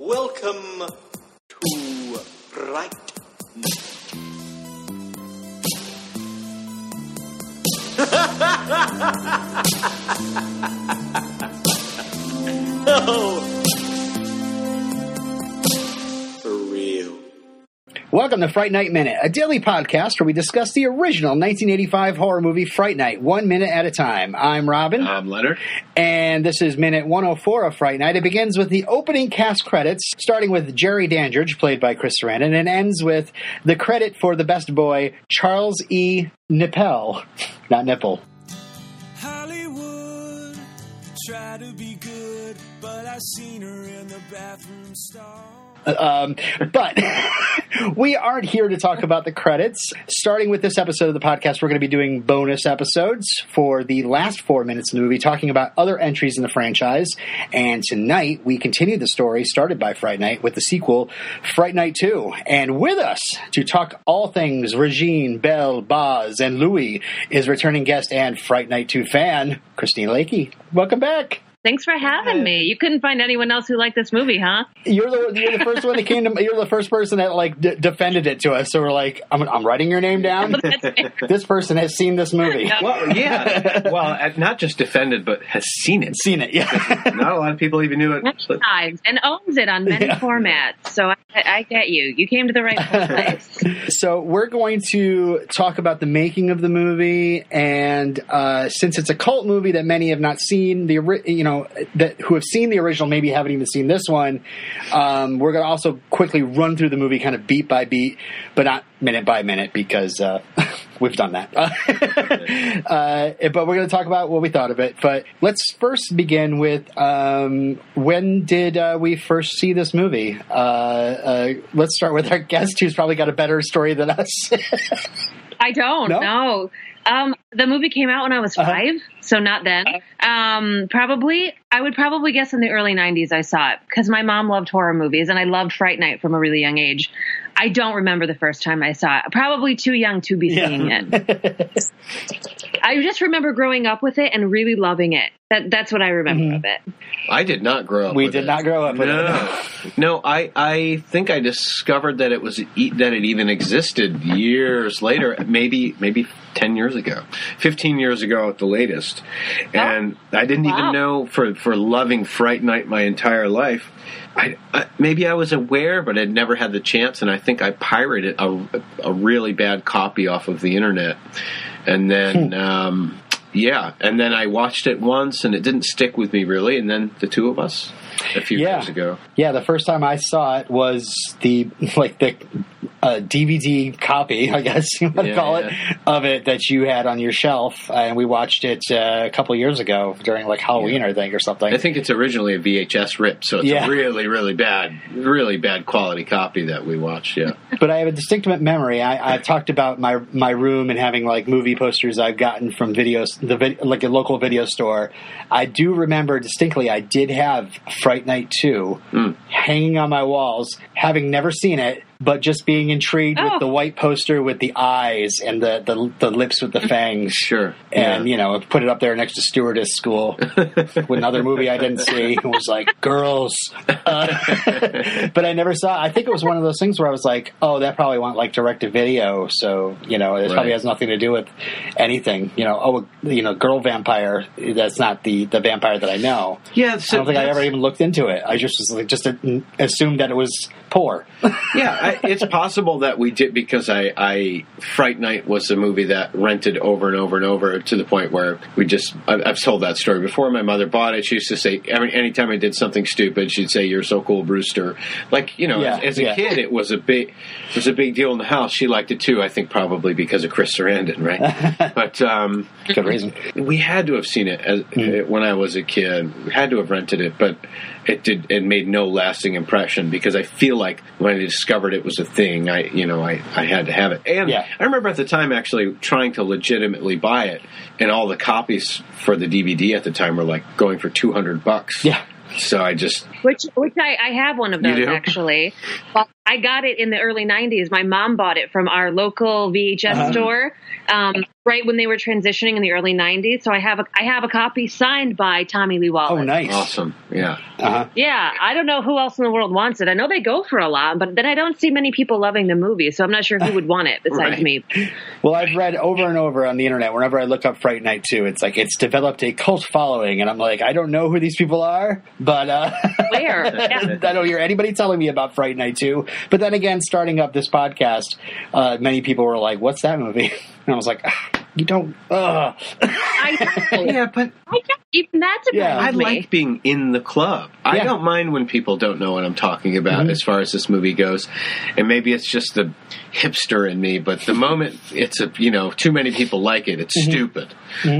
Welcome to Fright Night. oh. Welcome to Fright Night Minute, a daily podcast where we discuss the original 1985 horror movie Fright Night, one minute at a time. I'm Robin, I'm Leonard. and this is minute 104 of Fright Night. It begins with the opening cast credits, starting with Jerry Dandridge, played by Chris Sarandon, and ends with the credit for the best boy, Charles E. Nippel. Not Nipple. Hollywood, try to be good, but I seen her in the bathroom stall. Um, but we aren't here to talk about the credits. Starting with this episode of the podcast, we're going to be doing bonus episodes for the last four minutes of the movie, talking about other entries in the franchise. And tonight, we continue the story started by Fright Night with the sequel, Fright Night 2. And with us to talk all things Regine, Belle, Boz, and Louie is returning guest and Fright Night 2 fan, Christine Lakey. Welcome back. Thanks for having me. You couldn't find anyone else who liked this movie, huh? You're the you're the first one that came to. You're the first person that like d- defended it to us. So we're like, I'm, I'm writing your name down. This person has seen this movie, Well, yeah. well, uh, not just defended, but has seen it. seen it. Yeah. Not a lot of people even knew it. but- Archives and owns it on many Yeah. formats. So I, I get you. You came to the right place. so we're going to talk about the making of the movie, and uh, since it's a cult movie that many have not seen, the you know that who have seen the original maybe haven't even seen this one. Um, we're going to also quickly run through the movie, kind of beat by beat, but not minute by minute because uh, we've done that. uh, but we're going to talk about what we thought of it. But let's first begin with um, when did uh, we first see this movie? Uh, uh, let's start with our guest, who's probably got a better story than us. I don't No? know. Um, the movie came out when I was Uh-huh. 5 so not then. Um, probably, I would probably guess in the early '90s I saw it because my mom loved horror movies and I loved Fright Night from a really young age. I don't remember the first time I saw it. Probably too young to be seeing it. I just remember growing up with it and really loving it. That, that's what I remember mm-hmm. of it. I did not grow up. We with did it. not grow up with no. No, I I think I discovered that it was e- that it even existed years later, maybe maybe ten years ago, fifteen years ago at the latest, oh. and I didn't Wow. even know for for loving Fright Night my entire life. I, I maybe I was aware, but I'd never had the chance, and I think I pirated a a really bad copy off of the internet, and then. Hmm. um yeah, and then I watched it once, and it didn't stick with me really. And then the two of us, a few Yeah. years ago, Yeah, the first time I saw it was the like the uh, DVD copy, I guess you want to Yeah, call yeah. it, of it that you had on your shelf, and we watched it uh, a couple years ago during like Halloween, I think, or something. I think it's originally a VHS rip, so it's a really, really bad, really bad quality copy that we watched. Yeah, but I have a distinct memory. I, I've talked about my my room and having like movie posters I've gotten from videos, the like a local video store. I do remember distinctly. I did have Fright Night Two Hmm. hanging on my walls, having never seen it, but just being intrigued with Oh. the white poster with the eyes and the the, the lips with the fangs. sure. And yeah. you know, put it up there next to Stewardess School with another movie I didn't see. It was like girls, uh, but I never saw. I think it was one of those things where I was like, "Oh, that probably went like direct to video." So you know, it probably has nothing to do with anything. You know, oh, you know, girl vampire. That's not the the vampire that I know. yeah. I don't think I ever even looked into it. I just was like, just assumed that it was poor. yeah, I, it's possible that we did because I, I Fright Night was a movie that rented over and over and over to the point where we just I, I've told that story before. My mother bought it. She used to say every anytime I did something stupid, she'd say, "You're so cool, Brewster." Like you know, Yeah, as, as a yeah. kid, it was a big it was a big deal in the house. She liked it too. I think probably because of Chris Sarandon, right? but um, Good reason. we had to have seen it as, Hmm. when I was a kid. We had to have rented it, but it did. It made no lasting impression because I feel like when I discovered it was a thing, I you know I, I had to have it. And Yeah. I remember at the time actually trying to legitimately buy it, and all the copies for the DVD at the time were like going for two hundred bucks. Yeah. So I just Which, which I, I have one of those actually. But I I got it in the early '90s. My mom bought it from our local VHS Uh-huh. store, um, right when they were transitioning in the early '90s. So I have a I have a copy signed by Tommy Lee Wallace. Oh, nice. Awesome. Yeah. Uh-huh. Yeah, I don't know who else in the world wants it. I know they go for a lot, but then I don't see many people loving the movie, so I'm not sure who would want it besides Right. me. Well, I've read over and over on the internet. Whenever I look up Fright Night 2, it's like it's developed a cult following, and I'm like, I don't know who these people are, but uh, Where? Yeah. I don't hear anybody telling me about Fright Night 2. But then again, starting up this podcast, uh, many people were like, "What's that movie?" And I was like, ah, "You don't." Uh. I know. Yeah, but I don't, even that surprised Yeah. I me. like being in the club. I don't mind when people don't know what I'm talking about as far as this movie goes. And maybe it's just the hipster in me, but the moment it's a you know, too many people like it, it's stupid.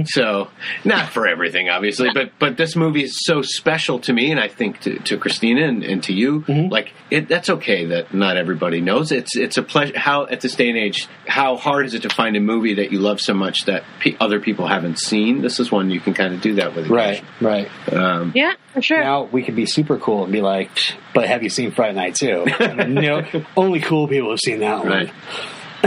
So not for everything, obviously, but but this movie is so special to me and I think to, to Christina and, and to you, like it that's okay that not everybody knows. It's it's a pleasure how at this day and age, how hard is it to find a movie that you love so much that pe other people haven't seen? This is one you can kind of do that with. Right, right. Um, Yeah, for sure. Now we could be super cool and be like, "But have you seen Friday Night 2? you know, only cool people have seen that one. Right.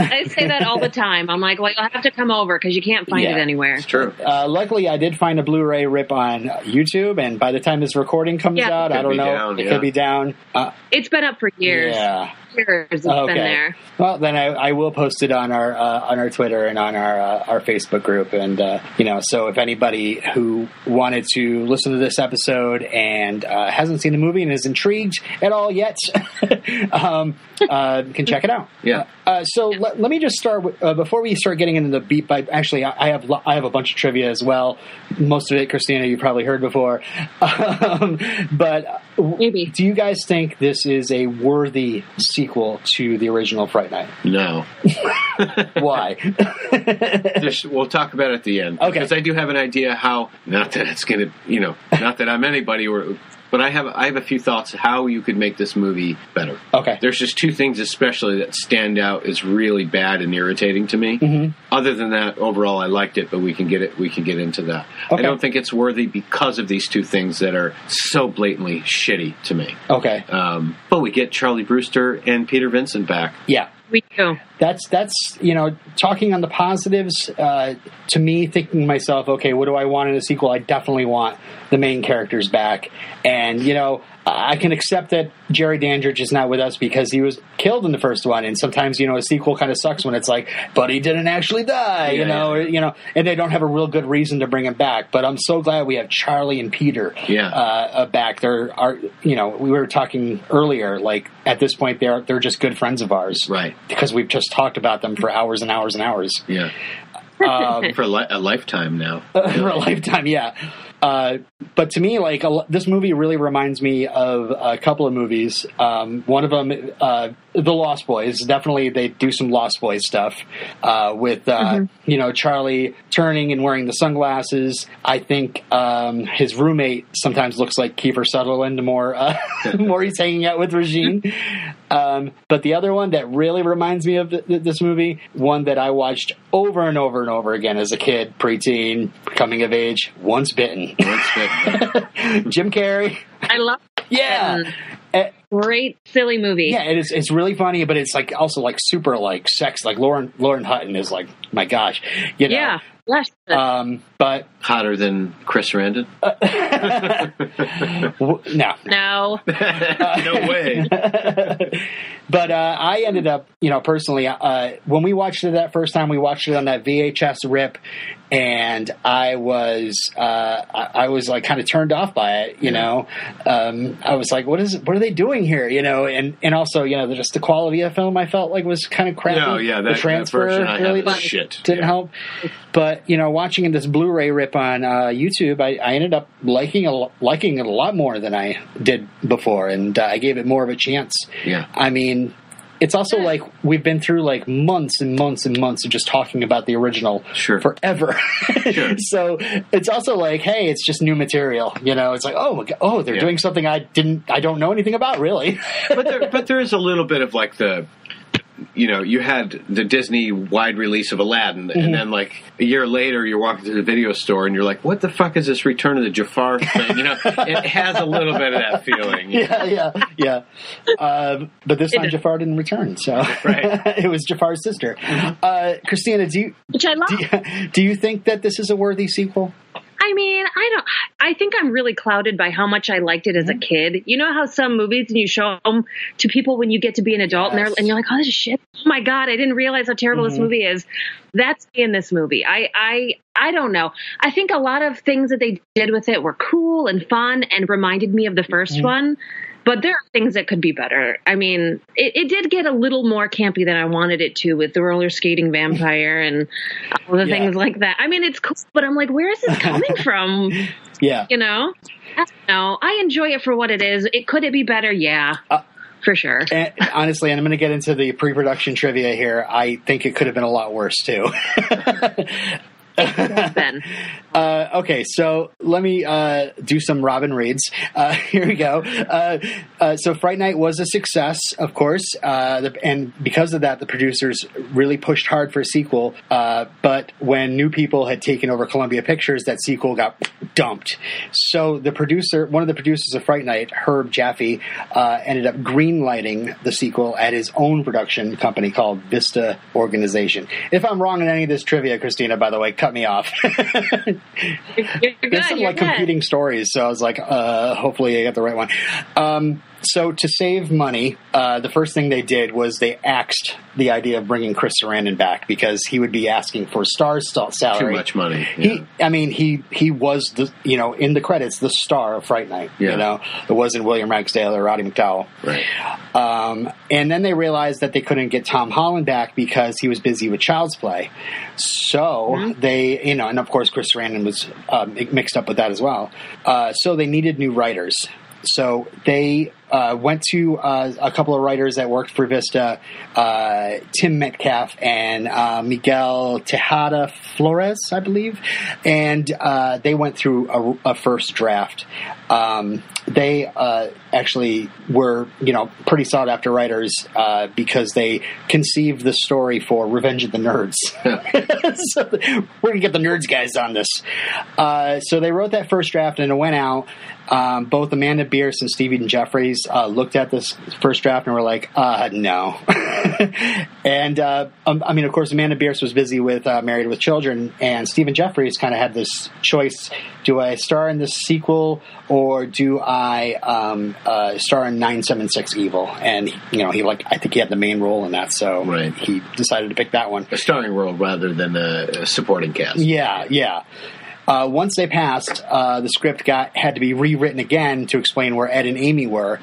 I say that all the time. I'm like, well, you'll have to come over because you can't find Yeah. it anywhere. It's true. Uh, luckily, I did find a Blu-ray rip on YouTube, and by the time this recording comes Yeah. out, I don't know. down, it yeah. could be down. Uh, It's been up for years. yeah. Years it's Okay. been there. Well, then I, I will post it on our uh, on our Twitter and on our uh, our Facebook group, and uh, you know, so if anybody who wanted to listen to this episode and uh, hasn't seen the movie and is intrigued at all yet, um, uh, can check it out. Yeah. Uh, so let, let me just start with, uh, before we start getting into the beat by. Actually, I, I have I have a bunch of trivia as well. Most of it, Christina, you probably heard before. Um, but uh, Maybe. do you guys think this is a worthy sequel to the original Fright Night? No. Why? Just, we'll talk about it at the end. Okay. Because I do have an idea how, not that it's going to, you know, not that I'm anybody, or, but I have, I have a few thoughts how you could make this movie better. okay. There's just two things, especially that stand out as really bad and irritating to me. Mhm. Other than that, overall, I liked it, but we can get it. We can get into that. Okay. I don't think it's worthy because of these two things that are so blatantly shitty to me. Okay. Um, but we get Charlie Brewster and Peter Vincent back. Yeah. We do. That's that's you know talking on the positives. Uh, to me, thinking to myself, okay, what do I want in a sequel? I definitely want the main characters back, and you know I can accept that Jerry Dandridge is not with us because he was killed in the first one, and sometimes you know a sequel kind of sucks when it's like, but he didn't actually die, you know, yeah. or, you know, and they don't have a real good reason to bring him back. But I'm so glad we have Charlie and Peter, Yeah. uh, uh, back. They're are you know we were talking earlier, like at this point they're they're just good friends of ours, Right. because we've just talked about them for hours and hours and hours Yeah. um, For a, li- a lifetime now. for a lifetime. Yeah, uh, but to me, like a, this movie really reminds me of a couple of movies. Um, one of them, uh, The Lost Boys. Definitely, they do some Lost Boys stuff uh, with uh, you know Charlie turning and wearing the sunglasses. I think um, his roommate sometimes looks like Kiefer Sutherland. More, uh, more he's hanging out with Regine. Um, but the other one that really reminds me of th- th- this movie, one that I watched over and over and over again as a kid, preteen, coming of age, Once Bitten. Once bitten. Jim Carrey. I love Yeah. It. Eh, Great, silly movie. yeah, it is. It's really funny, but it's like also like super like sex. Like Lauren Lauren Hutton is like my gosh, you know. Yeah. Gosh, Um, but Hotter than Chris Sarandon? w- no, no. no way. but uh, I ended up, you know, personally, uh, when we watched it that first time, we watched it on that VHS rip, and I was, uh, I, I was like kind of turned off by it. You know, um, I was like, what is, what are they doing here? You know, and and also, you know, just the quality of the film, I felt like was kind of crappy. No, yeah, the that, that transfer version I really have is shit. didn't Yeah. help. But you know, watching in this Blu-ray rip on uh, YouTube, I, I ended up liking a, liking it a lot more than I did before, and uh, I gave it more of a chance. Yeah. I mean, it's also like we've been through like months and months and months of just talking about the original Sure. forever. Sure. so it's also like, hey, it's just new material. You know, it's like, oh, my God, oh, they're Yeah. doing something I didn't, I don't know anything about, really. but there, but there is a little bit of like the you know, you had the Disney wide release of Aladdin, Mm-hmm. and then like a year later, you're walking through the video store and you're like, "What the fuck is this Return of the Jafar thing?" You know, it has a little bit of that feeling. yeah, yeah, yeah. Uh, but this time. Jafar didn't return, so Right. it was Jafar's sister. Uh, Christina, do you, which I love. do you do you think that this is a worthy sequel? I mean, I don't. I think I'm really clouded by how much I liked it as a Mm-hmm. kid. You know how some movies and you show them to people when you get to be an adult and, they're, Yes. and you're like, oh, this is shit. Oh my god, I didn't realize how terrible Mm-hmm. this movie is. That's me in this movie. I, I, I don't know. I think a lot of things that they did with it were cool and fun and reminded me of the 1st Mm-hmm. one. But there are things that could be better. I mean, it, it did get a little more campy than I wanted it to with the roller skating vampire and all the Yeah. things like that. I mean, it's cool, but I'm like, where is this coming from? Yeah, You know? I don't know. I enjoy it for what it is. It could it be better? Yeah. Uh, for sure. and, honestly, and I'm going to get into the pre-production trivia here. I think it could have been a lot worse too. Ben. Uh, okay, so let me uh, do some Robin reads. Uh, here we go. Uh, uh, so Fright Night was a success, of course, uh, the, and because of that, the producers really pushed hard for a sequel. But when new people had taken over Columbia Pictures, that sequel got dumped. So the producer, one of the producers of Fright Night, Herb Jaffe, ended up greenlighting the sequel at his own production company called Vista Organization. If I'm wrong in any of this trivia, Christina, by the way, cut me off. You're, you're good. There's some like competing stories, so I was like, uh, hopefully I got the right one. Um, so to save money, uh, the first thing they did was they axed the idea of bringing Chris Sarandon back because he would be asking for star st- salary. Too much money. He, I mean, he he was the you know in the credits the star of Fright Night. Yeah. You know, it wasn't William Ragsdale or Roddy McDowall. Right. Um, and then they realized that they couldn't get Tom Holland back because he was busy with Child's Play. So they, you know, and of course Chris Sarandon was uh, mixed up with that as well. Uh, so they needed new writers. So they uh, went to uh, a couple of writers that worked for Vista, uh, Tim Metcalfe and uh, Miguel Tejada Flores, I believe, and uh, they went through a, a first draft. Um, they uh, actually were, you know, pretty sought after writers uh, because they conceived the story for Revenge of the Nerds. so we're gonna get the nerds guys on this. Uh, so they wrote that first draft and it went out. Um, both Amanda Bearse and Stephen Geoffreys uh, looked at this first draft and were like, uh, no. and uh, um, I mean, of course, Amanda Bearse was busy with uh, Married with Children, and Stephen Geoffreys kind of had this choice: do I star in this sequel or do I um, uh, star in Nine Seven Six Evil? And you know, he like I think he had the main role in that, so Right. he decided to pick that one. A starring role rather than a supporting cast. Yeah, yeah. Uh, once they passed, uh, the script got had to be rewritten again to explain where Ed and Amy were,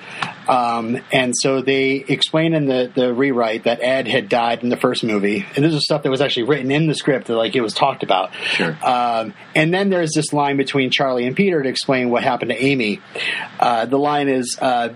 um, and so they explained in the, the rewrite that Ed had died in the first movie, and this is stuff that was actually written in the script, that like it was talked about. Sure. Um, and then there's this line between Charlie and Peter to explain what happened to Amy. Uh, the line is, uh,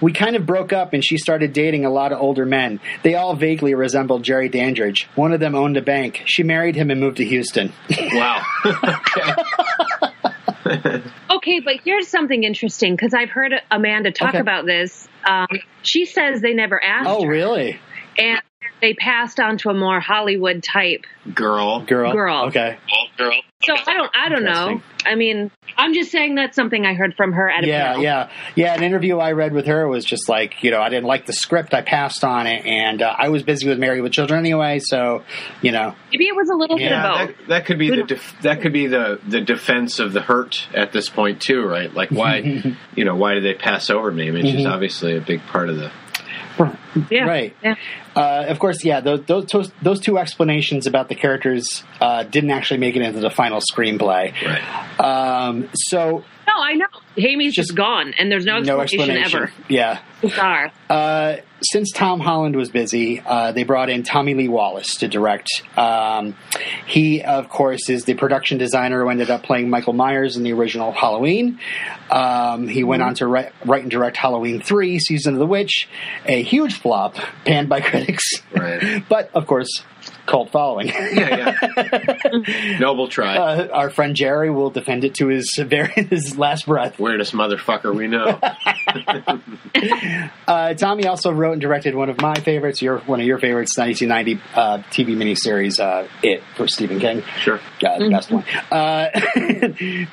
"We kind of broke up, and she started dating a lot of older men. They all vaguely resembled Jerry Dandridge. One of them owned a bank. She married him and moved to Houston." Wow. okay. Okay, but here's something interesting because I've heard Amanda talk Okay. about this. Um, she says they never asked oh, her, really? and they passed on to a more Hollywood type Girl. Girl. Girl. Okay. Girl. So I don't, I don't know. I mean, I'm just saying that's something I heard from her at a Yeah, panel. yeah, yeah. An interview I read with her was just like, you know, I didn't like the script. I passed on it, and uh, I was busy with Married with Children anyway. So, you know, Maybe it was a little Yeah, bit of both. that, that could be the def- that could be the the defense of the hurt at this point too, right? Like why, you know, why did they pass over me? I mean, she's obviously a big part of the. Yeah, right. Yeah. Uh, of course, yeah. Those, those those two explanations about the characters uh, didn't actually make it into the final screenplay. Right. Um, so No, I know. Amy's Just just gone, and there's no explanation, no explanation, explanation. ever. Yeah. Bizarre. Uh, since Tom Holland was busy, uh, they brought in Tommy Lee Wallace to direct. Um, he, of course, is the production designer who ended up playing Michael Myers in the original Halloween. Um, he went on to write, write and direct Halloween 3, Season of the Witch, a huge flop, panned by critics. Right. but, of course, cult following. Yeah, yeah. Noble try. Uh, our friend Jerry will defend it to his very his last breath. Weirdest motherfucker we know. Uh, Tommy also wrote and directed one of my favorites, your one of your favorites, 1990 uh, TV miniseries, uh, "It" for Stephen King. Sure. Yeah, the best one. Uh,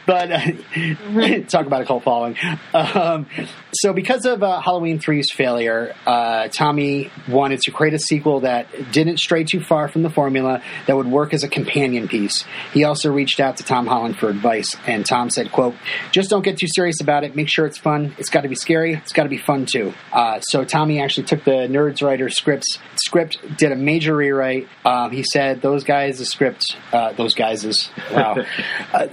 but uh, talk about a cult following. Um, so, because of uh, Halloween 3's failure, uh, Tommy wanted to create a sequel that didn't stray too far from the formula that would work as a companion piece. He also reached out to Tom Holland for advice, and Tom said, "quote Just don't get too serious about it. Make sure it's fun. It's got to be scary. It's got to be fun too." Uh, so, Tommy actually took the Nerds Writer scripts script, did a major rewrite. Um, he said those guys, the script, uh, those guys is wow. uh,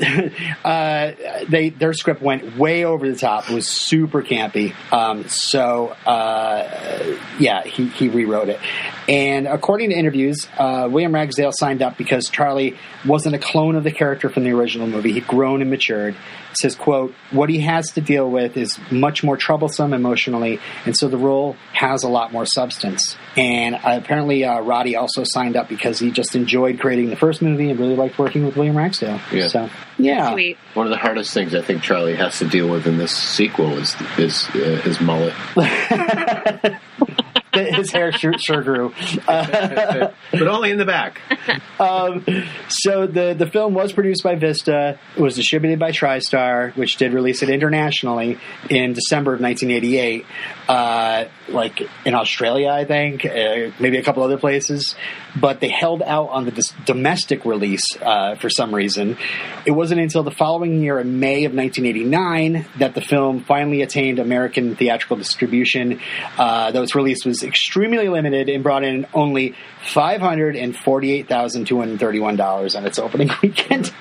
uh, they their script went way over the top. It was super campy. Um, so uh, yeah, he, he rewrote it. And according to interviews, uh, William Ragsdale signed up because Charlie wasn't a clone of the character from the original movie. He'd grown and matured. He says, "quote What he has to deal with is much more troublesome emotionally, and so the role has a lot more substance." And uh, apparently, uh, Roddy also signed up because he just enjoyed creating the first movie and really liked working with William Ragsdale. Yeah. So yeah, Sweet. One of the hardest things I think Charlie has to deal with in this sequel is is uh, his mullet. his hair sure, sure grew. Uh, but only in the back. um, so the the film was produced by Vista. It was distributed by TriStar, which did release it internationally in December of 1988. Uh, like in Australia, I think, uh, maybe a couple other places. But they held out on the dis- domestic release uh, for some reason. It wasn't until the following year, in May of 1989, that the film finally attained American theatrical distribution. Uh, though its release was extremely limited and brought in only $548,231 on its opening weekend.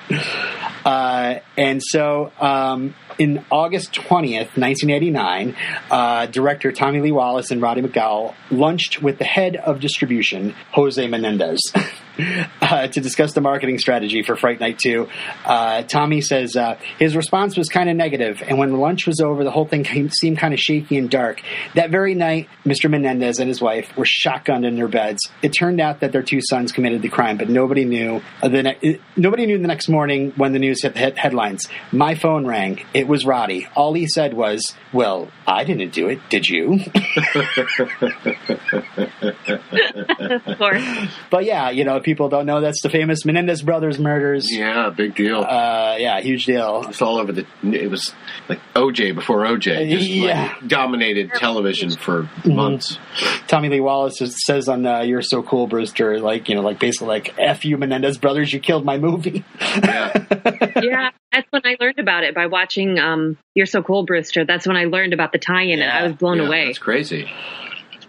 Uh, and so um, in August 20th, 1989, uh, director Tommy Lee Wallace and Roddy McDowall lunched with the head of distribution, Jose Menendez. Uh, to discuss the marketing strategy for Fright Night 2. Uh, Tommy says uh, his response was kind of negative, and when the lunch was over, the whole thing came, seemed kind of shaky and dark. That very night, Mr. Menendez and his wife were shotgunned in their beds. It turned out that their two sons committed the crime, but nobody knew. Uh, the ne- nobody knew the next morning when the news hit the hit headlines. My phone rang. It was Roddy. All he said was, "Well, I didn't do it. Did you?" of course. but yeah, you know, if people don't know that's the famous Menendez brothers murders. Yeah, big deal. Uh, yeah, huge deal. it's all over the. It was like OJ before OJ. Just Yeah. like dominated television for months. Tommy Lee Wallace says on uh, "You're So Cool, Brewster," like you know, like basically like "F you, Menendez brothers, you killed my movie." Yeah. yeah, that's when I learned about it by watching um, "You're So Cool, Brewster." That's when I learned about the tie-in, and I was blown Yeah, away. That's crazy.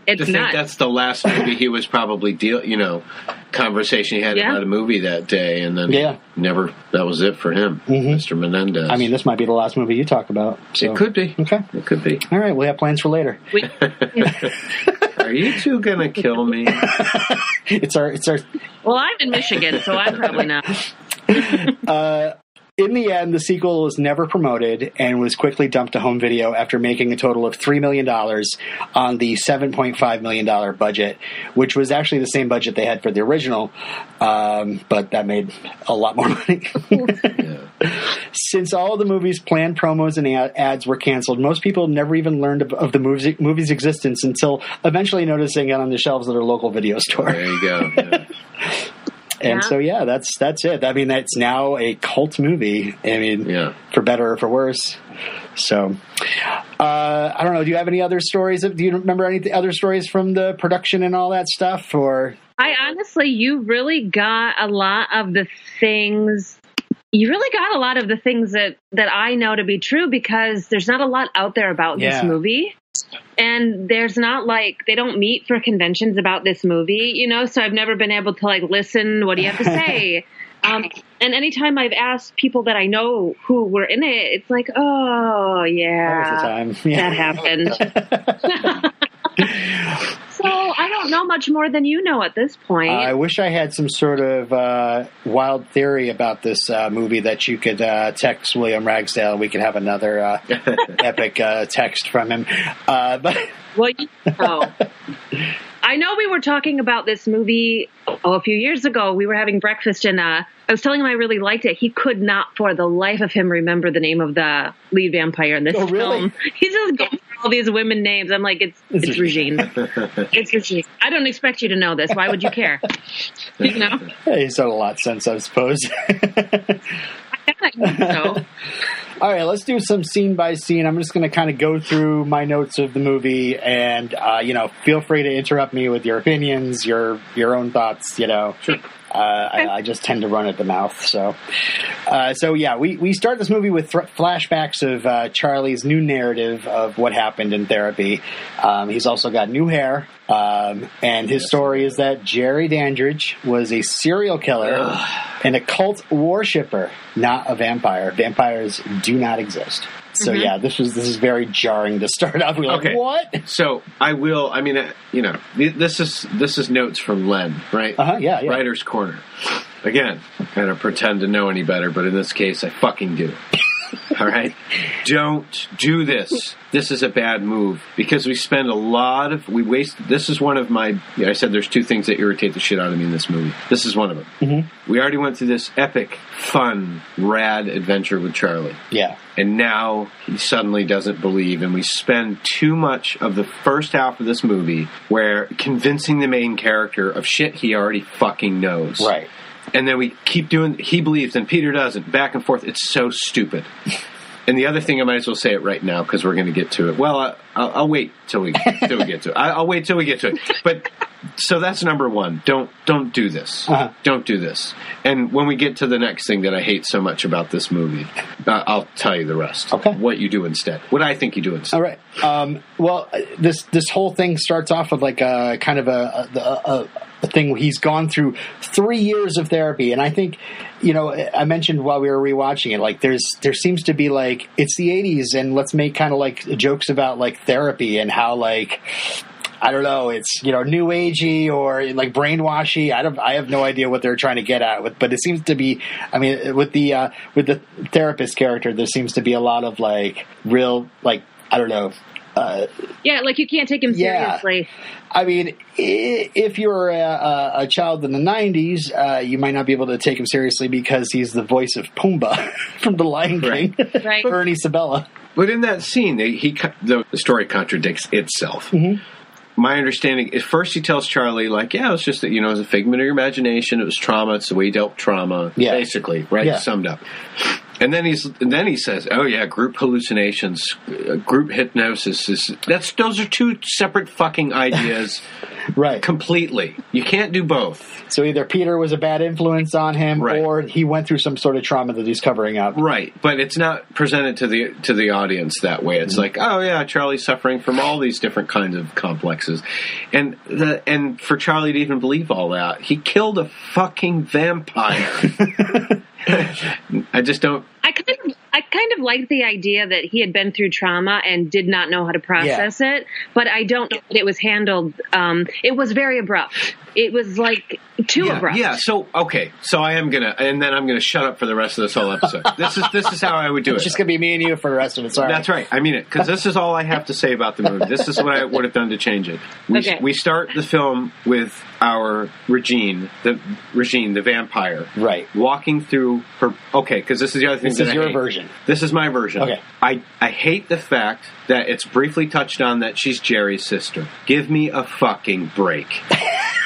It's to think that's the last movie he was probably deal. You know, conversation he had Yeah. about a movie that day, and then Yeah. never. That was it for him, Mhm. Mr. Menendez. I mean, this might be the last movie you talk about. So. it could be. Okay. It could be. All right, we have plans for later. We- Are you two gonna kill me? It's our it's our well, I'm in Michigan, so I'm probably not. uh, in the end, the sequel was never promoted and was quickly dumped to home video after making a total of $3 million on the $7.5 million budget, which was actually the same budget they had for the original, um, but that made a lot more money. Since all of the movie's planned promos and ad- ads were canceled, most people never even learned of, of the movie's, movie's existence until eventually noticing it on the shelves of their local video store. There you go. Yeah. And Yeah. so, yeah, that's that's it. I mean, it's now a cult movie. I mean, Yeah. for better or for worse. So, uh, I don't know. Do you have any other stories? Do you remember any other stories from the production and all that stuff? Or I honestly, you really got a lot of the things. You really got a lot of the things that that I know to be true because there's not a lot out there about Yeah. this movie. And there's not like they don't meet for conventions about this movie, you know. So I've never been able to like listen. What do you have to say? um, and anytime I've asked people that I know who were in it, it's like, oh yeah, that was the time? Yeah. that happened. so I don't know much more than you know at this point. I wish I had some sort of uh, wild theory about this uh, movie that you could uh, text William Ragsdale. And we could have another uh, epic uh, text from him. Uh, but Well, you know. I know we were talking about this movie oh, a few years ago, we were having breakfast and uh, I was telling him I really liked it. He could not, for the life of him, remember the name of the lead vampire in this Oh, really? film. He's just going through all these women names. I'm like, it's It's it's, Regine. it's Regine. I don't expect you to know this. Why would you care? you know, Yeah, he's done a lot since, I suppose. I so All right, let's do some scene by scene. I'm just going to kind of go through my notes of the movie, and uh, you know, feel free to interrupt me with your opinions, your your own thoughts. You know, Sure. uh, I, I just tend to run at the mouth. So, uh, so yeah, we we start this movie with th- flashbacks of uh, Charlie's new narrative of what happened in therapy. Um, he's also got new hair, um, and his story is that Jerry Dandridge was a serial killer and a cult worshipper, not a vampire. Vampires do not exist. So yeah, this was this is very jarring to start off. We're like, Okay. what? So I will. I mean, uh, you know, this is this is notes from Len, right? Uh huh. Yeah. Yeah. Writer's Corner. Again, I don't pretend to know any better, but in this case, I fucking do. All right, don't do this. This is a bad move because we spend a lot of we waste. This is one of my. I said there's two things that irritate the shit out of me in this movie. This is one of them. Mm-hmm. We already went through this epic, fun, rad adventure with Charlie Yeah. and now he suddenly doesn't believe and we spend too much of the first half of this movie where convincing the main character of shit he already fucking knows Right. And then we keep doing he believes and peter doesn't back and forth. It's so stupid. And the other thing i might as well say it right now because we're going to get to it. Well I, I'll, I'll wait till we till we get to it. I, i'll wait till we get to it. But so that's number one. Don't don't do this. Uh-huh. don't do this. And when we get to the next thing that i hate so much about this movie uh, i'll tell you the rest. Okay. what you do instead. What i think you do instead. All right. Um, well, this this whole thing starts off with like a kind of a a, a, a thing. He's gone through three years of therapy, and I think you know I mentioned while we were rewatching it, like there's there seems to be like it's the '80s, and let's make kind of like jokes about like therapy and how like. I don't know. It's you know new agey or like brainwashy. I don't. I have no idea what they're trying to get at with, but it seems to be. I mean, with the uh, with the therapist character, there seems to be a lot of like real like I don't know. Uh, yeah, like you can't take him Yeah. seriously. I mean, if you're a, a, a child in the '90s, uh, you might not be able to take him seriously because he's the voice of Pumbaa from The Lion King, Right. Ernie Sabella. But in that scene, they, he the, the story contradicts itself. My understanding is first he tells Charlie like, yeah, it was just that you know it was a figment of your imagination. It was trauma. It's the way you dealt trauma. Yeah. basically, right? Yeah. Summed up. And then he's and then he says, "Oh yeah, group hallucinations, uh, group hypnosis is that's those are two separate fucking ideas Right. completely. You can't do both." So either Peter was a bad influence on him, Right. or he went through some sort of trauma that he's covering up. Right, but it's not presented to the to the audience that way. It's like, oh yeah, Charlie's suffering from all these different kinds of complexes, and the and for Charlie to even believe all that, he killed a fucking vampire. I just don't. I kind of, I kind of liked the idea that he had been through trauma and did not know how to process it, but I don't know that it was handled. Um, it was very abrupt. It was like too Yeah, abrupt. yeah. So okay, so I am gonna, and then I'm gonna shut up for the rest of this whole episode. this is this is how I would do It's it. It's just gonna be me and you for the rest of it. Sorry. That's right. I mean it because this is all I have to say about the movie. This is what I would have done to change it. We, Okay. we start the film with our Regine, the Regine, the vampire, Right. walking through her. Okay, because this is the other thing. This is your version. This is my version. Okay. I I hate the fact that it's briefly touched on that she's Jerry's sister. Give me a fucking break.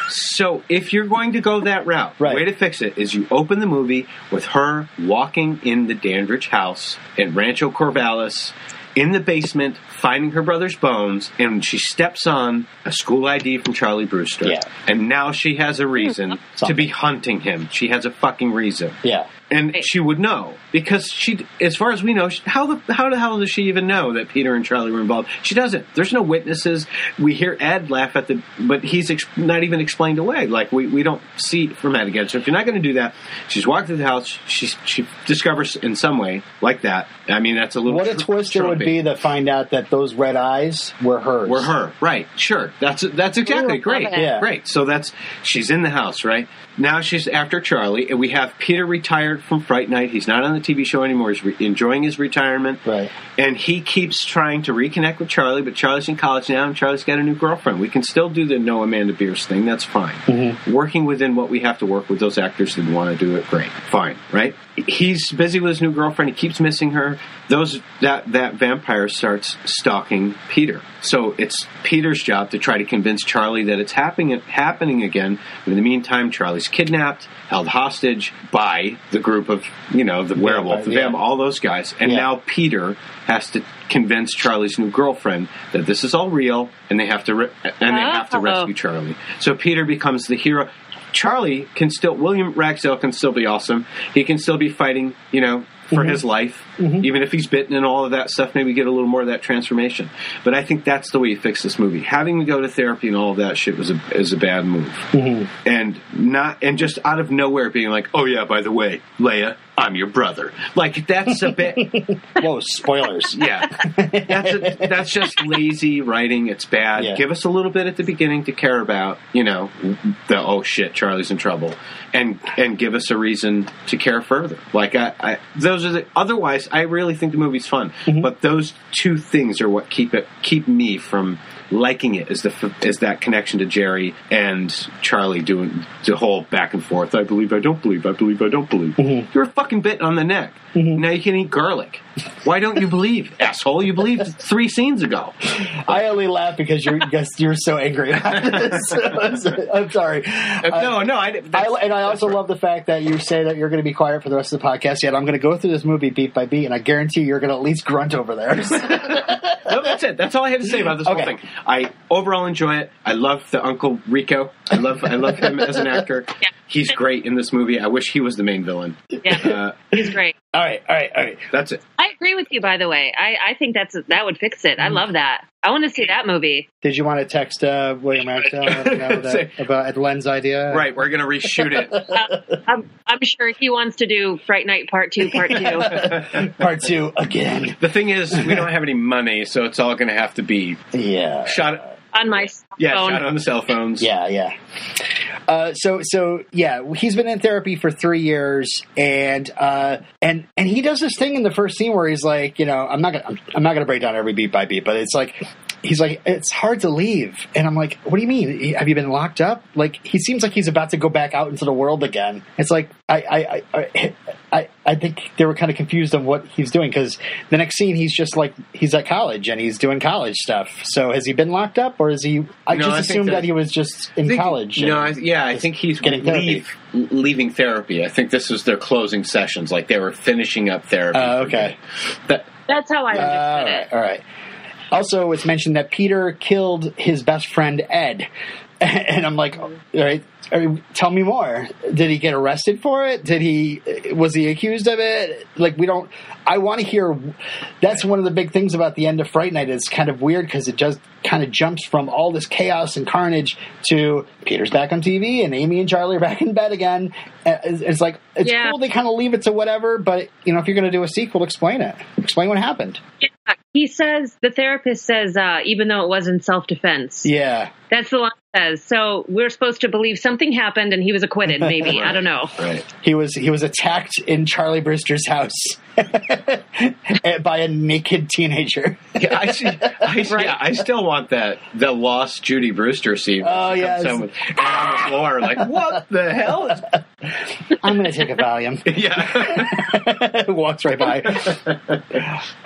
So if you're going to go that route, Right. way to fix it is you open the movie with her walking in the Dandridge house in Rancho Corvallis in the basement finding her brother's bones and she steps on a school ID from Charlie Brewster. Yeah. And now she has a reason to be hunting him. She has a fucking reason. Yeah. And she would know because she, as far as we know, she- how the how the hell does she even know that Peter and Charlie were involved? She doesn't. There's no witnesses. We hear Ed laugh at the, but he's ex- not even explained away. Like we, we don't see it from that again. So if you're not going to do that, she's walked through the house. She she discovers in some way like that. I mean, that's a little. What a tr- twist it would be to find out that those red eyes were hers. Were her right? Sure. That's that's exactly Ooh, great. Yeah. Great. So that's she's in the house, right? Now she's after Charlie, and we have Peter retired retired from Fright Night. He's not on the TV show anymore. He's re- enjoying his retirement. Right. And he keeps trying to reconnect with Charlie, but Charlie's in college now, and Charlie's got a new girlfriend. We can still do the no Amanda Bearse thing. That's fine. Mm-hmm. Working within what we have to work with those actors that want to do it, great, fine, right? He's busy with his new girlfriend. He keeps missing her. Those that that vampire starts stalking Peter. So it's Peter's job to try to convince Charlie that it's happening happening again. In the meantime, Charlie's kidnapped, held hostage by the group of you know the werewolf, the yeah. all those guys, and Yeah. now Peter has to convince Charlie's new girlfriend that this is all real, and they have to re- and they uh-huh. have to Oh. rescue Charlie. So Peter becomes the hero. Charlie can still William Ragsdale can still be awesome. He can still be fighting, you know, for Mm-hmm. his life, even if he's bitten and all of that stuff. Maybe get a little more of that transformation. But I think that's the way you fix this movie. Having to go to therapy and all of that shit was a is a bad move, Mm-hmm. and not and just out of nowhere being like, oh yeah, by the way, Leia, I'm your brother. Like that's a bit. Whoa, spoilers. Yeah, that's a, that's just lazy writing. It's bad. Yeah. Give us a little bit at the beginning to care about, you know, the oh shit, Charlie's in trouble, and and give us a reason to care further. Like I, I those are the. Otherwise, I really think the movie's fun. Mm-hmm. But those two things are what keep it keep me from liking it. Is the is that connection to Jerry and Charlie doing the whole back and forth. I believe. I don't believe. I believe. I don't believe. Mm-hmm. You're a fucking bit on the neck. Now you can eat garlic. Why don't you believe, asshole? You believed three scenes ago. I only laugh because you're guess you're so angry about this. I'm sorry. Uh, no, no, I, I, and I also right. love the fact that you say that you're going to be quiet for the rest of the podcast. Yet I'm going to go through this movie beat by beat, and I guarantee you're going to at least grunt over there. No, that's it. That's all I had to say about this Okay. whole thing. I overall enjoy it. I love the Uncle Rico. I love I love him as an actor. Yeah. He's great in this movie. I wish he was the main villain. Yeah, Uh, he's great. All right, all right, all right. that's it. I agree with you. By the way, I, I think that's that would fix it. I love that. I want to see that movie. Did you want to text uh, William Ragsdale and let that, about Len's idea? Right, we're gonna reshoot it. I'm, I'm sure he wants to do Fright Night Part Two, Part Two. Part two again. The thing is, we don't have any money, so it's all gonna have to be Yeah. shot. on my Yeah, phone. shot on the cell phones. Yeah, yeah. Uh, so, so yeah, he's been in therapy for three years, and uh, and and he does this thing in the first scene where he's like, you know, I'm not gonna, I'm, I'm not gonna break down every beat by beat, but it's like. He's like, it's hard to leave, and I'm like, what do you mean? Have you been locked up? Like, he seems like he's about to go back out into the world again. It's like, I, I, I, I, I think they were kind of confused on what he's doing because the next scene he's just like he's at college and he's doing college stuff. So has he been locked up, or is he? I No, just think assumed that, that- he was just in think- college. No, I, yeah, I think he's getting therapy. leave, leaving therapy. I think this was their closing sessions, like they were finishing up therapy. Oh, for okay. good. That, That's how I uh, understood right, it. all right. Also, it's mentioned that Peter killed his best friend Ed, and I'm like, all right, tell me more. Did he get arrested for it? Did he? Was he accused of it? Like, we don't. I want to hear. That's one of the big things about the end of Fright Night. It's kind of weird because it just kind of jumps from all this chaos and carnage to Peter's back on TV and Amy and Charlie are back in bed again. It's it's like it's Yeah. cool. They kind of leave it to whatever, but you know, if you're going to do a sequel, explain it. Explain what happened. Yeah. He says the therapist says uh, even though it was in self defense. Yeah. That's the line says. So we're supposed to believe something happened and he was acquitted. Maybe I don't know. right. He was he was attacked in Charlie Brewster's house by a naked teenager. Yeah, I, see, I, Right. yeah, I still want that the lost Judy Brewster scene. Oh, She yes. with- on the floor, like what the hell? Is, I'm going to take a Valium. yeah, Walks right by.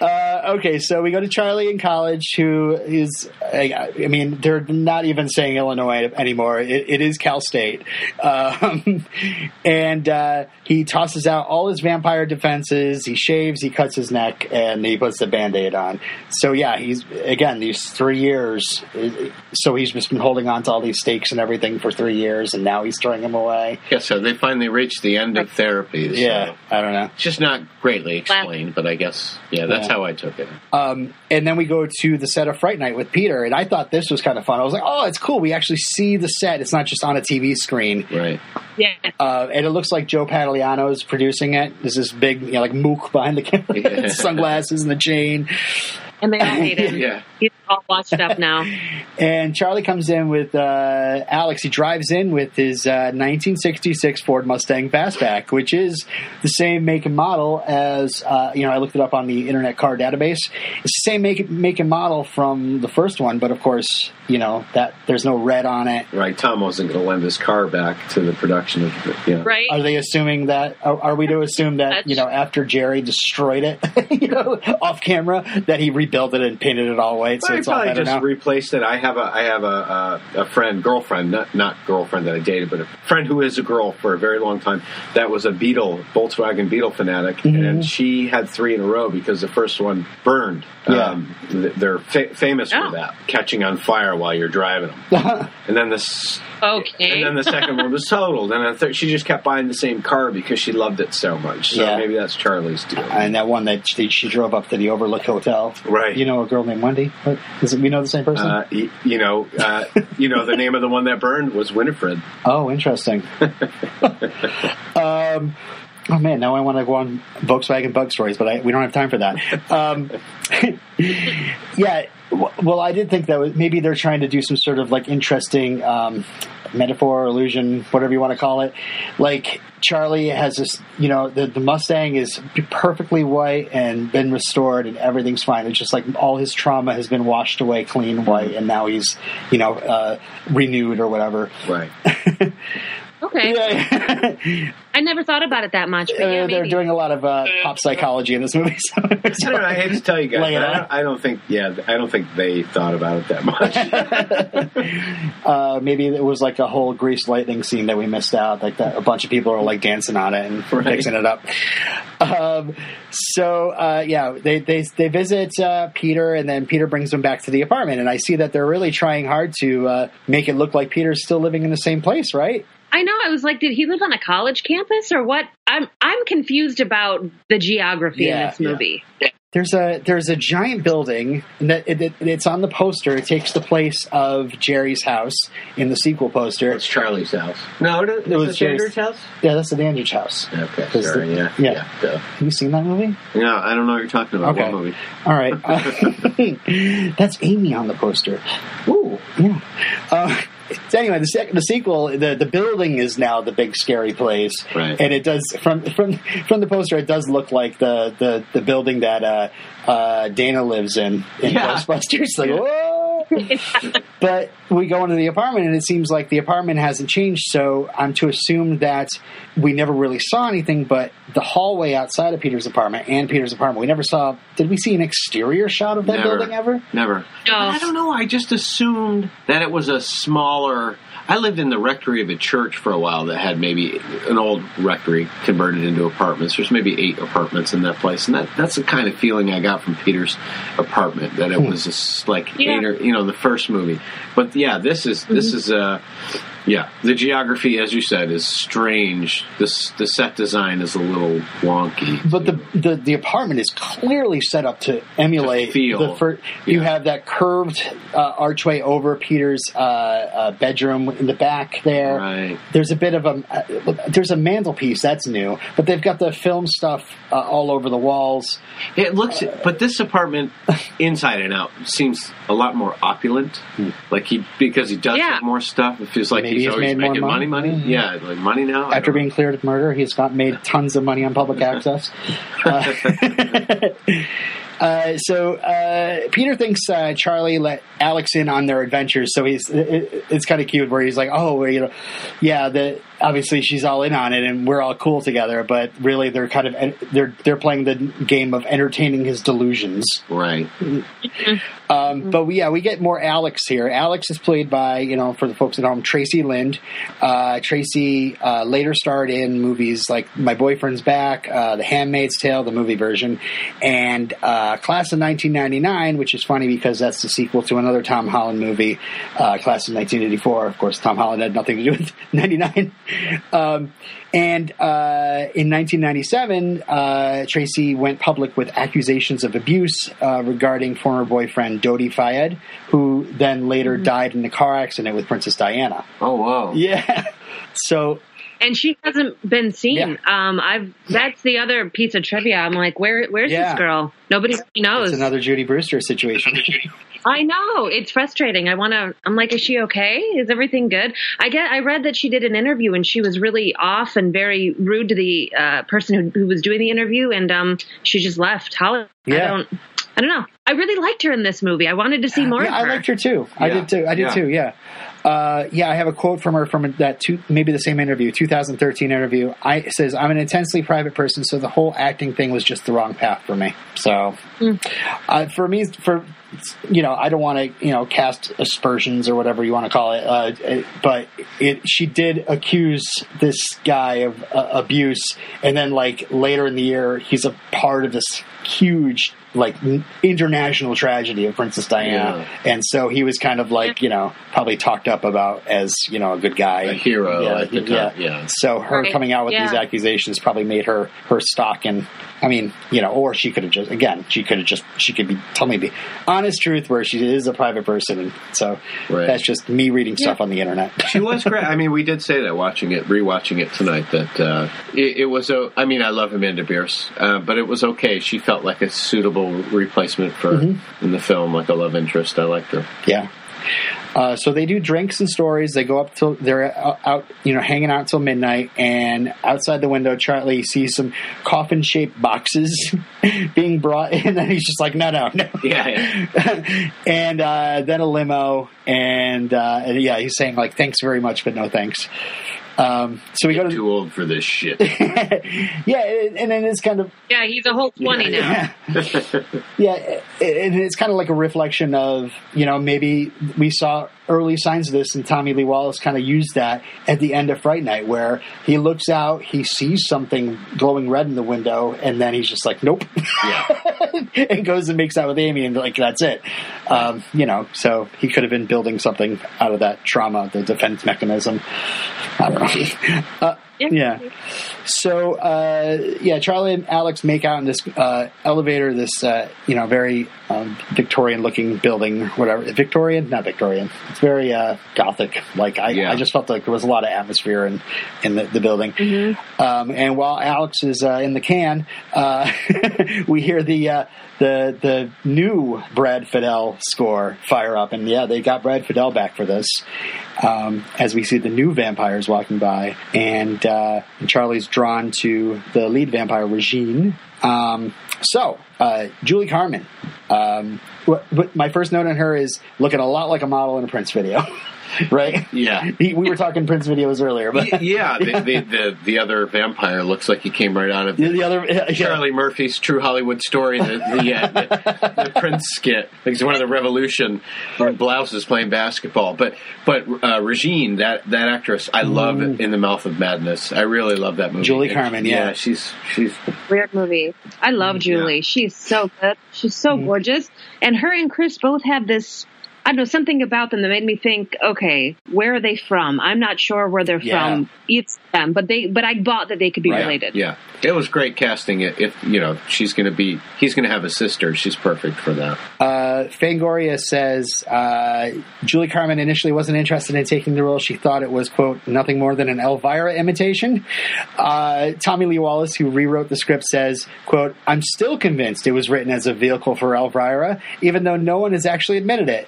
Uh, okay, so we go to Charlie in college, who is, I, I mean, they're not even saying Illinois anymore. It, it is Cal State. Um, and uh, he tosses out all his vampire defenses. He shaves, he cuts his neck, and he puts the band aid on. So, yeah, he's, again, these three years. uh, So he's just been holding on to all these stakes and everything for three years, and now he's throwing them away. yeah. So they finally reached the end of therapy. so Yeah, I don't know. it's just not greatly explained, but I guess yeah, that's Yeah. how I took it. Um, and then we go to the set of Fright Night with Peter, and I thought this was kind of fun. I was like, "Oh, it's cool. We actually see the set. It's not just on a TV screen." Right. Yeah. Uh, and it looks like Joe Pantoliano is producing it. There's this big, you know, like mook behind the camera, Yeah. sunglasses and the chain. And they all hate him. Yeah. He's all washed up now. And Charlie comes in with uh, Alex. He drives in with his uh, 1966 Ford Mustang Fastback, which is the same make and model as uh, you know. I looked it up on the Internet Car Database. It's the same make make and model from the first one, but of course, you know that there's no red on it. Right, Tom wasn't going to lend his car back to the production of the, you know. Right? Are they assuming that? Are, are we to assume that That's- you know after Jerry destroyed it, you know, off camera, that he rebuilt it and painted it all white, so I it's probably better just now? replaced it. I have a I have a, a, a friend, girlfriend, not not girlfriend that I dated, but a friend who is a girl for a very long time. That was a Beetle, Volkswagen Beetle fanatic, Mm-hmm. and she had three in a row because the first one burned. Yeah. Um, they're fa- famous Oh. for that, catching on fire while you're driving them. and then this. Okay. And then the second one was totaled, and the third, she just kept buying the same car because she loved it so much. So Yeah. maybe that's Charlie's deal. and that one that she, she drove up to the Overlook Hotel. Right. You know a girl named Wendy? What, is it, we know the same person? Uh, y- you know, uh, you know, the name of the one that burned was Winifred. oh, interesting. um, oh man, now I want to go on Volkswagen bug stories, but I, we don't have time for that. Um, yeah. Well, I did think that was, maybe they're trying to do some sort of like interesting um, metaphor, illusion, whatever you want to call it. Like Charlie has this, you know, the, the Mustang is perfectly white and been restored, and everything's fine. It's just like all his trauma has been washed away, clean white, and now he's, you know, uh, renewed or whatever. Right. okay. Yeah. I never thought about it that much, but yeah, Uh, they're maybe. doing a lot of uh, pop psychology in this movie. So, I, don't know, I hate to tell you guys, Lay it but I don't, I don't think. Yeah, I don't think they thought about it that much. uh, maybe it was like a whole grease lightning scene that we missed out. Like that, a bunch of people are like dancing on it and Right. fixing it up. Um, so uh, yeah, they they they visit uh, Peter, and then Peter brings them back to the apartment, and I see that they're really trying hard to uh, make it look like Peter's still living in the same place, right? I know. I was like, did he live on a college campus or what? I'm I'm confused about the geography Yeah, in this yeah. movie. There's a there's a giant building and that it, it, it's on the poster. It takes the place of Jerry's house in the sequel poster. it's Charlie's house. No, it, It was it Jerry's- Andrew's house. Yeah, that's the Dandridge house. Okay, 'Cause sorry. the- yeah, yeah. yeah. duh. Have you seen that movie? No, I don't know what you're talking about. Okay. What movie? All right. Uh, that's Amy on the poster. Ooh, yeah. Uh, so anyway, the, sec- the sequel, the, the building is now the big scary place, Right. and it does from from from the poster. It does look like the the, the building that uh, uh, Dana lives in in Yeah. Ghostbusters. Like, whoa! but we go into the apartment, and it seems like the apartment hasn't changed. So I'm to assume that we never really saw anything, but the hallway outside of Peter's apartment and Peter's apartment, we never saw. Did we see an exterior shot of that Never. building ever? Never. No. I don't know. I just assumed that it was a smaller. I lived in the rectory of a church for a while that had maybe an old rectory converted into apartments. There's maybe eight apartments in that place, and that, that's the kind of feeling I got from Peter's apartment. That it was just like Yeah. eight or you know the first movie. But yeah, this is this is uh yeah the geography as you said is strange. This the set design is a little wonky. But the, the the apartment is clearly set up to emulate To feel. the fir- You Yeah. have that curved uh, archway over Peter's uh, uh, bedroom in the back there. Right. There's a bit of a uh, there's a mantelpiece that's new, but they've got the film stuff uh, all over the walls. It looks, but this apartment, inside and out, seems a lot more opulent. Like he, because he does Yeah. have more stuff. It feels like Maybe he's he's always made more making money, money. money. Yeah, like money now. After don't being cleared of murder, he's got made tons of money on public access. Uh, so uh, Peter thinks uh, Charlie let Alex in on their adventures. So he's it, it's kind of cute where he's like, "Oh, you know, yeah, the obviously she's all in on it, and we're all cool together." But really, they're kind of they're they're playing the game of entertaining his delusions. right. Um, but we, yeah, we get more Alex here. Alex is played by, you know, for the folks at home, Traci Lind. Uh, Traci uh, later starred in movies like My Boyfriend's Back, uh, The Handmaid's Tale, the movie version, and uh, Class of 1999, which is funny because that's the sequel to another Tom Holland movie, uh, Class of 1984. Of course, Tom Holland had nothing to do with 99. Um, and uh, in 1997, uh, Traci went public with accusations of abuse uh, regarding former boyfriend Dodi Fayed, who then later died in a car accident with Princess Diana. Oh wow. Yeah. So and she hasn't been seen. Yeah. Um, I've that's the other piece of trivia. I'm like, where where's Yeah. this girl? Nobody knows. It's another Judy Brewster situation. I know it's frustrating. I want to. I'm like, is she okay? Is everything good? I get. I read that she did an interview and she was really off and very rude to the uh, person who, who was doing the interview, and um, she just left. Holly. I don't. I don't know. I really liked her in this movie. I wanted to see more yeah, of I liked her too. I did too. I did Yeah. too. Yeah. Uh, yeah, I have a quote from her from that two, maybe the same interview, 2013 interview. I says, "I'm an intensely private person, so the whole acting thing was just the wrong path for me." So, uh, for me, for you know, I don't want to you know cast aspersions or whatever you want to call it, uh, it but it she did accuse this guy of uh, abuse, and then like later in the year, he's a part of this huge like international tragedy of Princess Diana, and so he was kind of like you know probably talked up about as you know a good guy, A hero yeah, at the time, yeah. So her Right, coming out with these accusations probably made her her stock and I mean you know, or she could have just again she could have just she could be tell me the honest truth where she is a private person, and so Right. that's just me reading stuff on the internet. She was great. I mean, we did say that watching it, rewatching it tonight. That uh, it, it was. A, I mean, I love Amanda Bearse, uh, but it was okay. She felt like a suitable replacement for Mm-hmm. in the film, like a love interest. I liked her. Yeah. Uh, so they do drinks and stories. They go up till they're out, you know, hanging out till midnight. And outside the window, Charlie sees some coffin-shaped boxes being brought in, and he's just like, "No, no, no." Yeah, yeah. and uh, then a limo, and, uh, and yeah, he's saying like, "Thanks very much, but no thanks." Um, so we got to Too old for this shit. yeah, and then it's kind of yeah, he's a whole twenty now. yeah, and it's kind of like a reflection of you know maybe we saw early signs of this, and Tommy Lee Wallace kind of used that at the end of Fright Night, where he looks out, he sees something glowing red in the window, and then he's just like, nope, Yeah. and goes and makes out with Amy, and like that's it. Um, you know, so he could have been building something out of that trauma, the defense mechanism. I don't know. Uh, yeah. So uh, yeah, Charlie and Alex make out in this uh, elevator, this uh, you know very um, Victorian-looking building, whatever. Victorian, not Victorian. It's very uh, gothic. Like I, Yeah. I just felt like there was a lot of atmosphere in in the, the building. Um, and while Alex is uh, in the can, uh, we hear the. Uh, the the new Brad Fiedel score fire up, and yeah, they got Brad Fiedel back for this. Um, as we see the new vampires walking by, and, uh, and Charlie's drawn to the lead vampire Regine. Um, so uh, Julie Carmen. Um, my first note on her is looking a lot like a model in a Prince video, right? Yeah. He- we were talking Prince videos earlier, but Yeah, the, the, the, the other vampire looks like he came right out of the, the other yeah, Charlie Murphy's True Hollywood Story, the the, the, the Prince skit. Like it's one of the Revolution blouses playing basketball. But but uh, Regine, that that actress, I love in the Mouth of Madness. I really love that movie. Mm. Julie And- Carmen, yeah. she's she's Weird movie. I love Julie. Yeah. She's so good. She's so Mm-hmm. gorgeous. And her and Chris both have this. I don't know something about them that made me think. Okay, where are they from? I'm not sure where they're Yeah. from. It's them, but they. But I bought that they could be yeah, related. Yeah, it was great casting. It if you know she's going to be, he's going to have a sister. She's perfect for that. Uh, Fangoria says uh, Julie Carmen initially wasn't interested in taking the role. She thought it was, quote, nothing more than an Elvira imitation. Uh, Tommy Lee Wallace, who rewrote the script, says, quote, I'm still convinced it was written as a vehicle for Elvira, even though no one has actually admitted it.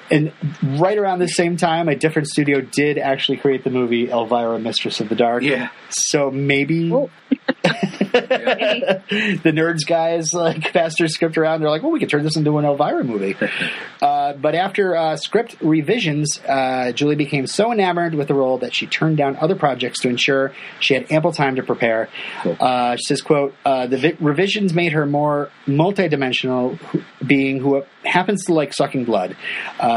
And right around the same time, a different studio did actually create the movie Elvira, Mistress of the Dark. Yeah. So maybe Oh. the nerds guys like passed their script around. They're like, well, we could turn this into an Elvira movie. uh, but after uh, script revisions, uh, Julie became so enamored with the role that she turned down other projects to ensure she had ample time to prepare. Uh, she says, "quote uh, The vi- revisions made her more multidimensional who- being who happens to like sucking blood."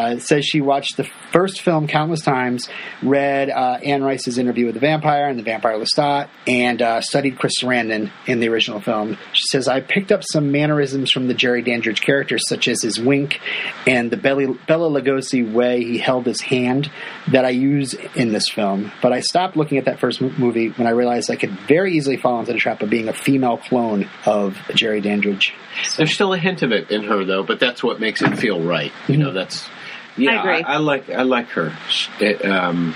Uh, says she watched the first film countless times, read uh, Anne Rice's interview with the vampire and the vampire Lestat, and uh, studied Chris Sarandon in the original film. She says, I picked up some mannerisms from the Jerry Dandridge characters, such as his wink and the Bela, Bela Lugosi way he held his hand that I use in this film. But I stopped looking at that first mo- movie when I realized I could very easily fall into the trap of being a female clone of Jerry Dandridge. There's still a hint of it in her though, but that's what makes it feel right. You know, that's Yeah, agree. I, like I like her. It, um,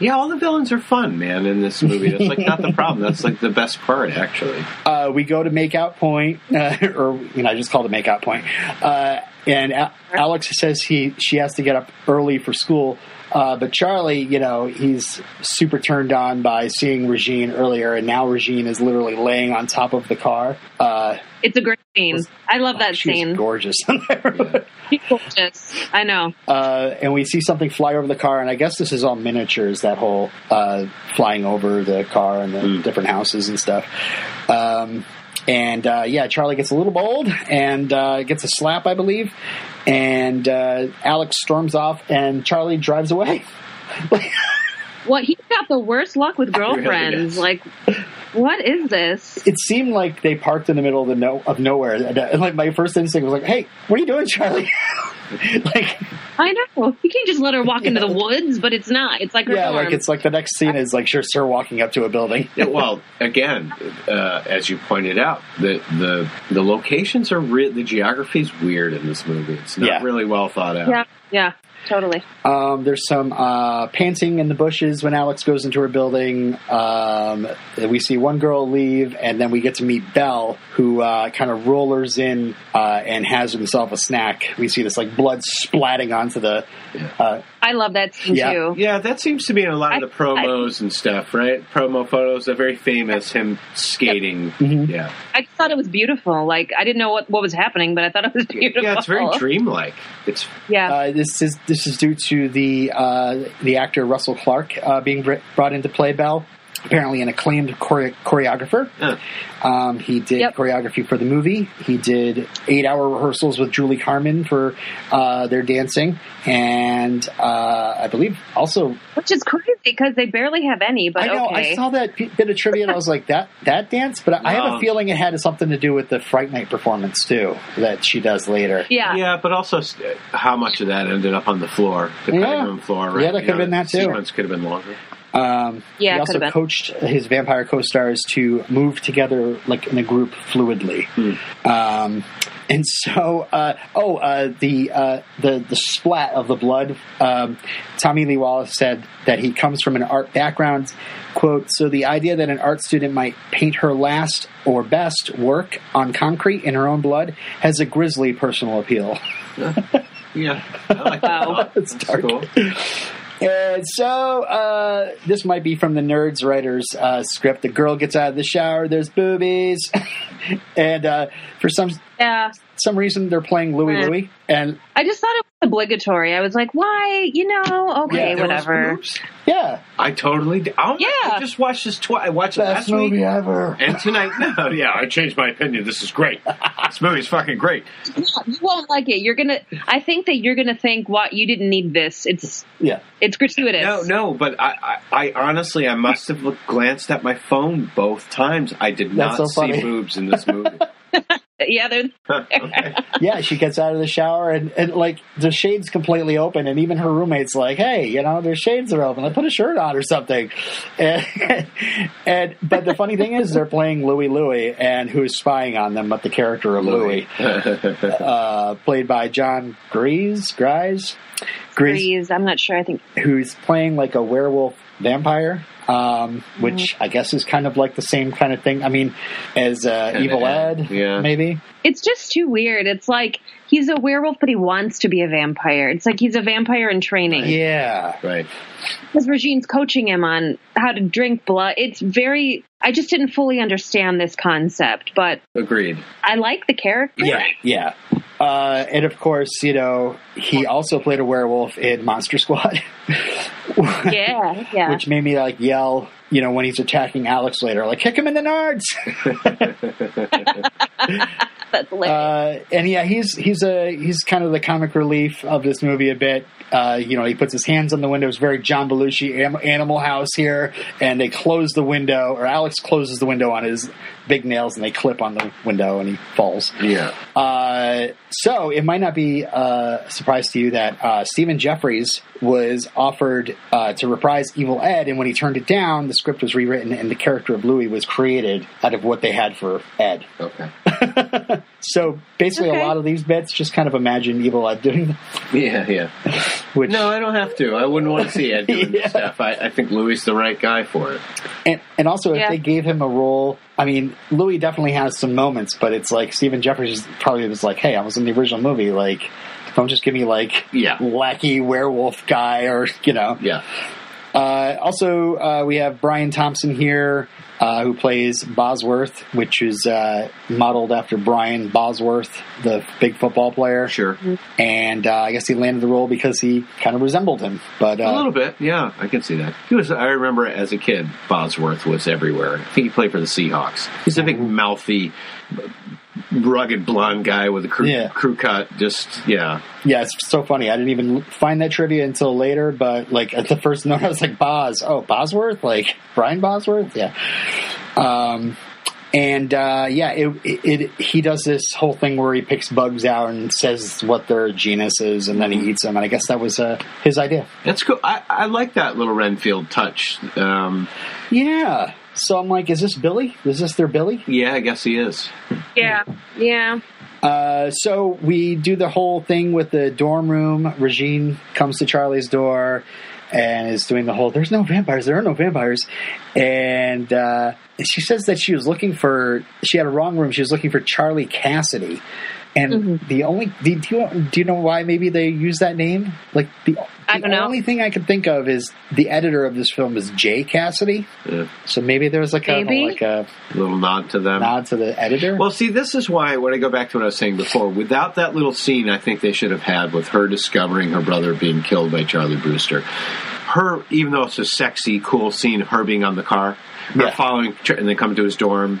yeah, all the villains are fun, man. In this movie, that's like not the problem. That's like the best part, actually. Uh, we go to makeout point, uh, or you know, I just called it makeout point. Uh, and A- Alex says he she has to get up early for school. Uh, but Charlie, you know, he's super turned on by seeing Regine earlier, and now Regine is literally laying on top of the car. Uh, It's a great scene. I love that she's scene. gorgeous. She's gorgeous. I know. uh, and we see something fly over the car, and I guess this is all miniatures. That whole uh, flying over the car and the different houses and stuff. Um, and uh, yeah, Charlie gets a little bold and uh, gets a slap, I believe. And uh, Alex storms off, and Charlie drives away. What he's got the worst luck with girlfriends. does. like, what is this? it seemed like they parked in the middle of the no- of nowhere. And, uh, like my first instinct was like, "Hey, what are you doing, Charlie?" like, I know. You can't just let her walk into the woods, but it's not. It's like her yeah, dorm. like it's like the next scene is like sure, her walking up to a building. Yeah, well, again, uh, as you pointed out, the the the locations are re- the geography is weird in this movie. It's not Yeah. really well thought out. yeah, yeah, totally. Um, there's some uh, panting in the bushes when Alex goes into her building. Um, we see one girl leave, and then we get to meet Belle, who uh, kind of rollers in uh, and has himself a snack. We see this like blood splatting onto the. Uh, I love that scene Yeah. too. Yeah, that seems to be in a lot of the promos and stuff, right? Promo photos. They're very famous. Him skating. Yeah, I thought it was beautiful. Like I didn't know what, what was happening, but I thought it was beautiful. yeah. It's very dreamlike. It's Yeah. uh, this is this is due to the uh, the actor Russell Clark uh, being br- brought into play Belle. Apparently, an acclaimed chore- choreographer. uh, Um, he did Yep. choreography for the movie. He did eight hour rehearsals with Julie Carmen for uh, their dancing. And uh, I believe also, Which is crazy because they barely have any, but I know, okay. I saw that p- bit of trivia and I was like, that, that dance? But I have a feeling it had something to do with the Fright Night performance too, that she does later. yeah. yeah, but also s- how much of that ended up on the floor, the cutting Yeah. room floor. Right? Yeah, that You could've know, been that the too. Sequence could have been longer. Um, Yeah, he also been. coached his vampire co-stars to move together like in a group fluidly. Um, and so, uh, oh, uh, the uh, the the splat of the blood. Um, Tommy Lee Wallace said that he comes from an art background. "Quote: So the idea that an art student might paint her last or best work on concrete in her own blood has a grisly personal appeal." Yeah, I like that. Wow. It's That's dark. cool. And so uh, this might be from the Nerds writer's uh, script. The girl gets out of the shower. There's boobies, and uh, for some Yeah. Some reason they're playing Louie Eh. Louie, and I just thought it was obligatory. I was like, why? You know, okay, Yeah, whatever. Yeah, I totally. Did. Oh, Yeah. I just watched this twice. I watched it best last week. movie ever. And tonight, no, yeah, I changed my opinion. This is great. this movie is fucking great. You won't like it. You're gonna. I think that you're gonna think, "What? You didn't need this. It's Yeah, it's gratuitous." No, no, but I, I, I honestly, I must have glanced at my phone both times. I did That's not so see boobs in this movie. Yeah, they're okay. yeah. She gets out of the shower, and, and like the shades completely open, and even her roommate's like, "Hey, you know, their shades are open. Like, put a shirt on or something." And, and but the funny thing is, they're playing Louie Louie, and who's spying on them? But the character of Louie. uh, played by John Grease, Grise, Grease. I'm not sure. I think who's playing like a werewolf vampire, um, which Mm-hmm. I guess is kind of like the same kind of thing. I mean, as uh, Kinda, Evil Ed, yeah. maybe. it's just too weird. It's like he's a werewolf, but he wants to be a vampire. It's like he's a vampire in training. Yeah, right. Because Regine's coaching him on how to drink blood. It's very. I just didn't fully understand this concept, but Agreed. I like the character. yeah, yeah. Uh, and of course, you know, he also played a werewolf in Monster Squad. yeah, yeah. Which made me like yell, you know, when he's attacking Alex later, like kick him in the nards. That's hilarious. Uh, and yeah, he's he's a he's kind of the comic relief of this movie a bit. Uh, you know, he puts his hands on the window. It's very John Belushi Animal House here, and they close the window, or Alex closes the window on his big nails, and they clip on the window, and he falls. Yeah. Uh, so it might not be a surprise to you that uh, Stephen Geoffreys was offered uh, to reprise Evil Ed, and when he turned it down, the script was rewritten, and the character of Louis was created out of what they had for Ed. Okay. So basically, Okay. a lot of these bits just kind of imagine Evil Ed doing them. Yeah, yeah. Which No, I don't have to. I wouldn't want to see Ed doing Yeah. this stuff. I, I think Louis the right guy for it. And, and also, if they gave him a role, I mean, Louis definitely has some moments, but it's like Stephen Geoffreys probably was like, "Hey, I was in the original movie. Like, don't just give me like Yeah. wacky werewolf guy, or you know." Yeah. Uh, also, uh, we have Brian Thompson here, uh, who plays Bosworth, which is uh, modeled after Brian Bosworth, the big football player. Sure. And uh, I guess he landed the role because he kind of resembled him. But uh, A little bit, yeah, I can see that. He was. I remember as a kid, Bosworth was everywhere. I think he played for the Seahawks. He's a big, mouthy, rugged blonde guy with a crew, Yeah. crew cut. Just yeah, Yeah, it's so funny. I didn't even find that trivia until later, but like at the first note, I was like, Bos. Oh, Bosworth? Like Brian Bosworth? Yeah. Um, and uh, yeah, it, it, it he does this whole thing where he picks bugs out and says what their genus is, and then he eats them. And I guess that was uh, his idea. that's cool. I, I like that little Renfield touch. Um, Yeah. So I'm like, is this Billy? Is this their Billy? yeah, I guess he is. Yeah, yeah. Uh, so we do the whole thing with the dorm room. Regine comes to Charlie's door and is doing the whole "There's no vampires. There are no vampires," and uh, she says that she was looking for. She had a wrong room. She was looking for Charlie Cassidy. And Mm-hmm. the only do you, do you know why maybe they use that name? Like the, I the don't know. only thing I can think of is the editor of this film is Jay Cassidy. Yeah, So maybe there's like a Maybe. like a a little nod to them. nod to the editor. Well, see, this is why when I go back to what I was saying before, without that little scene, I think they should have had with her discovering her brother being killed by Charlie Brewster. Her, even though it's a sexy, cool scene, her being on the car, her Yeah. following, and then come to his dorm,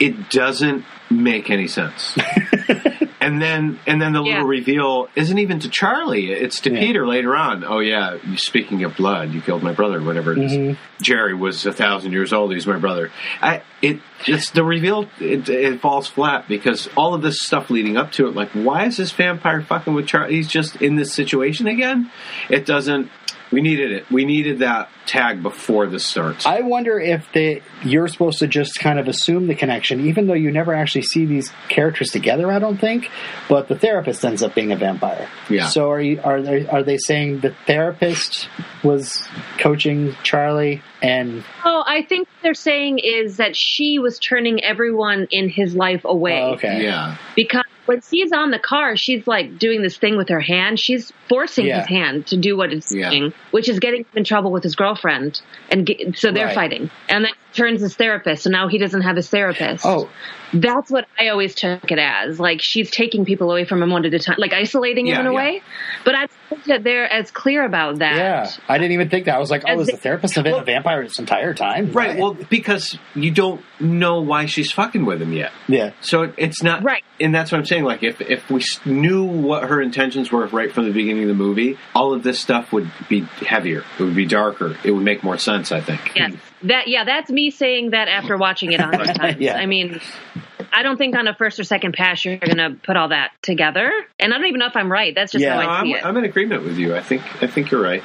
it doesn't make any sense. and then, and then the Yeah. little reveal isn't even to Charlie; it's to Yeah. Peter later on. Oh yeah, speaking of blood, you killed my brother, whatever it is. Mm-hmm. Jerry was a thousand years old. He's my brother. I it just the reveal it, it falls flat because all of this stuff leading up to it, like why is this vampire fucking with Charlie? He's just in this situation again. It doesn't. We needed it. We needed that tag before this starts. I wonder if they you're supposed to just kind of assume the connection, even though you never actually see these characters together. I don't think, but the therapist ends up being a vampire. Yeah. So are you are they are they saying the therapist was coaching Charlie and Oh, I think what they're saying is that she was turning everyone in his life away. Oh, okay yeah, Because when she's on the car, she's like doing this thing with her hand. She's forcing Yeah. his hand to do what it's Yeah. doing, which is getting him in trouble with his girlfriend. And get, so they're Right. fighting. And then he turns his therapist, so now he doesn't have his therapist. oh That's what I always took it as. Like she's taking people away from him one at a time, like isolating Yeah, him in a yeah. way. But I think that they're as clear about that. yeah I didn't even think that I was like oh As is they- the therapist have been a vampire this entire time right. Well, because you don't know why she's fucking with him yet. yeah So it's not Right. and that's what I'm saying. Like if if we knew what her intentions were right from the beginning of the movie, all of this stuff would be heavier. It would be darker. It would make more sense. I think. Yes. That yeah, that's me saying that after watching it a hundred times. Yeah. I mean, I don't think on a first or second pass you're going to put all that together, and I don't even know if I'm right. That's just Yeah. how No, I I'm, it. I'm in agreement with you. I think I think you're right.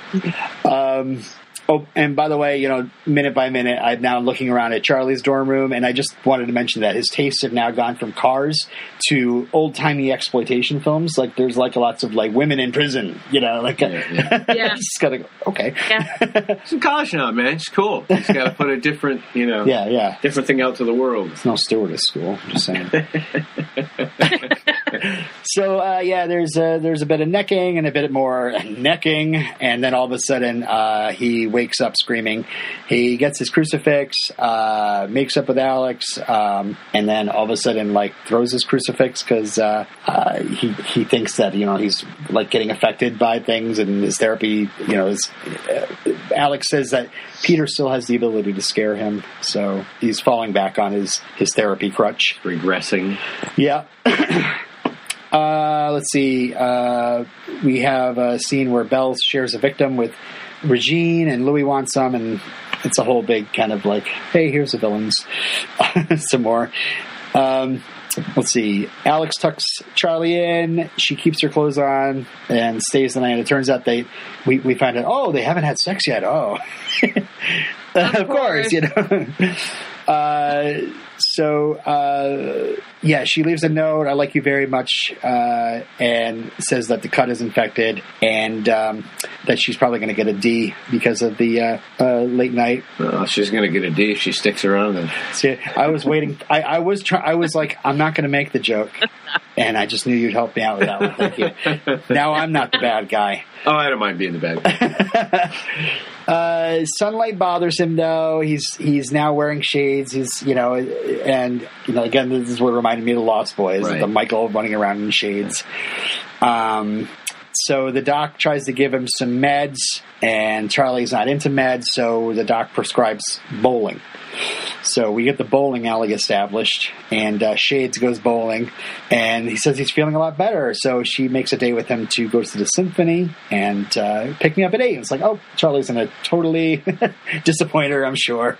Um, oh, and by the way, you know, minute by minute, I'm now looking around at Charlie's dorm room, and I just wanted to mention that his tastes have now gone from cars to old timey exploitation films. Like, there's like lots of like women in prison, you know, like Yeah, yeah. Yeah. just gotta go, okay, yeah. He's in college now, man. It's cool. He's got to put a different, you know, yeah, yeah. different thing out to the world. It's no stewardess school. I'm just saying. so uh, yeah, there's a, there's a bit of necking and a bit more necking, and then all of a sudden uh, he wakes up screaming. He gets his crucifix, uh, makes up with Alex, um, and then all of a sudden like throws his crucifix because uh, uh, he he thinks that you know he's like getting affected by things, and his therapy, you know, is, uh, Alex says that Peter still has the ability to scare him, so he's falling back on his his therapy crutch. Regressing. Yeah. uh, let's see. Uh, we have a scene where Belle shares a victim with Regine, and Louis wants some, and it's a whole big kind of like, hey, here's the villains. some more. Um, let's see. Alex tucks Charlie in. She keeps her clothes on and stays the night. It turns out they, we, we find out, oh, they haven't had sex yet. Oh, of, course. course. you know. Uh, so uh, yeah, she leaves a note. I like you very much, uh, and says that the cut is infected, and um, that she's probably going to get a D because of the uh, uh, late night. Uh, she's going to get a D if she sticks around. Then See, I was waiting. I, I was try, I was like, I'm not going to make the joke, and I just knew you'd help me out with that one. Thank you. Now I'm not the bad guy. oh, I don't mind being the bad guy. Uh, sunlight bothers him though. He's he's now wearing shades. He's you know, and you know again, this is what reminded me of the Lost Boys, Right. the Michael running around in shades. Um, so the doc tries to give him some meds, and Charlie's not into meds, so the doc prescribes bowling. So we get the bowling alley established, and uh, Shades goes bowling, and he says he's feeling a lot better. So she makes a date with him to go to the symphony and uh, pick me up at eight. It's like, oh, Charlie's gonna totally disappoint her, I'm sure.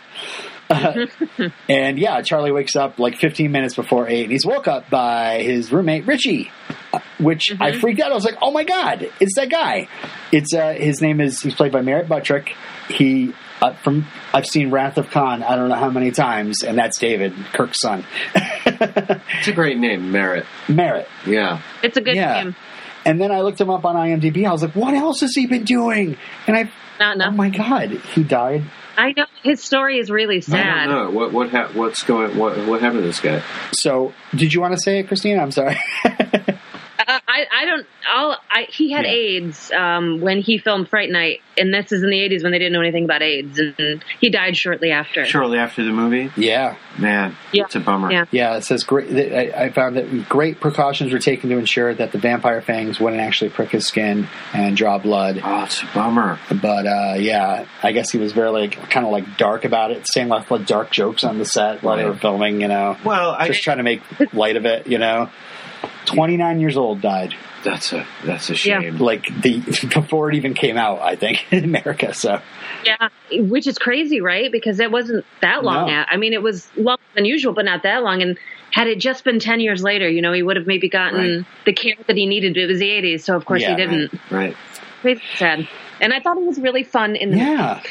Uh, and yeah, Charlie wakes up like 15 minutes before eight, and he's woke up by his roommate Richie, uh, which I freaked out. I was like, "Oh my god, it's that guy!" It's uh, his name is he's played by Merritt Buttrick. He uh, from I've seen Wrath of Khan I don't know how many times, and that's David Kirk's son, It's a great name, Merritt. Merritt. Yeah. It's a good Yeah. name. And then I looked him up on IMDb. I was like, "What else has he been doing?" And I, Not oh my god, he died. I know his story is really sad. I sad. don't know what what ha- what's going what what happened to this guy. So, did you want to say it, Christina? I'm sorry. Uh, I, I don't. All I, he had Yeah. AIDS um, when he filmed Fright Night, and this is in the '80s when they didn't know anything about AIDS, and he died shortly after. Shortly after the movie, yeah. man, Yeah. it's a bummer. Yeah. Yeah, it says great. I, I found that great precautions were taken to ensure that the vampire fangs wouldn't actually prick his skin and draw blood. Oh, it's a bummer. But uh, yeah, I guess he was very like kind of like dark about it, saying like, like dark jokes on the set while they were filming. You know, Well, I just trying to make light of it. You know, twenty nine years old died that's a that's a Yeah. shame. like the before it even came out. I think in America. So Yeah, which is crazy, right? Because it wasn't that long. No. Out. I mean, it was longer than usual, but not that long. And had it just been ten years later, you know, he would have maybe gotten Right. the care that he needed. It was the '80s, so of course Yeah, he didn't. Right. Crazy sad. And I thought it was really fun in the yeah.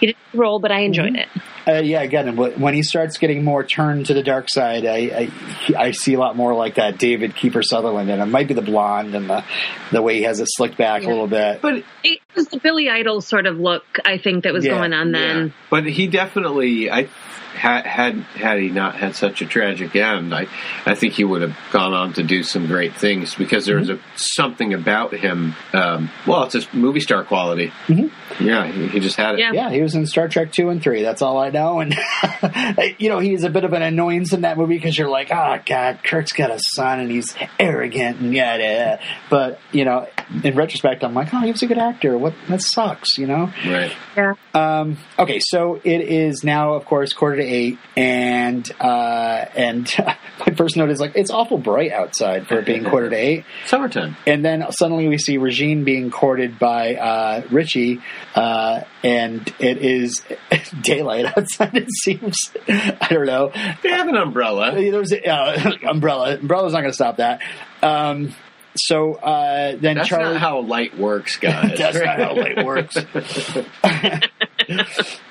he didn't roll, but I enjoyed Mm-hmm. it. Uh, yeah, again, when he starts getting more turned to the dark side, I, I I see a lot more like that David Kiefer Sutherland, and it might be the blonde and the the way he has it slicked back a little bit. But It was the Billy Idol sort of look, I think, that was Yeah, going on yeah. then. but he definitely I had had had he not had such a tragic end, I I think he would have gone on to do some great things because there was a something about him. Um, well, it's his movie star quality. Mhm. Yeah, he, he just had it. Yeah. Yeah, he was in Star Trek two and three. That's all I know. And you know, he's a bit of an annoyance in that movie because you're like, oh god, Kirk's got a son and he's arrogant and yada. yada. But you know, in retrospect, I'm like, oh, he was a good actor. What that sucks, you know. Right. Yeah. Um, okay, so it is now, of course, quarter to eight, and uh, and my first note is like it's awful bright outside for it being quarter to eight, Summertime. and then suddenly we see Regine being courted by uh, Richie, uh, and it is daylight outside. It seems. I don't know. They have an umbrella. There's uh, umbrella. Umbrella's not going to stop that. Um, so uh, then That's Charlie. not how light works, guys. That's not how light works.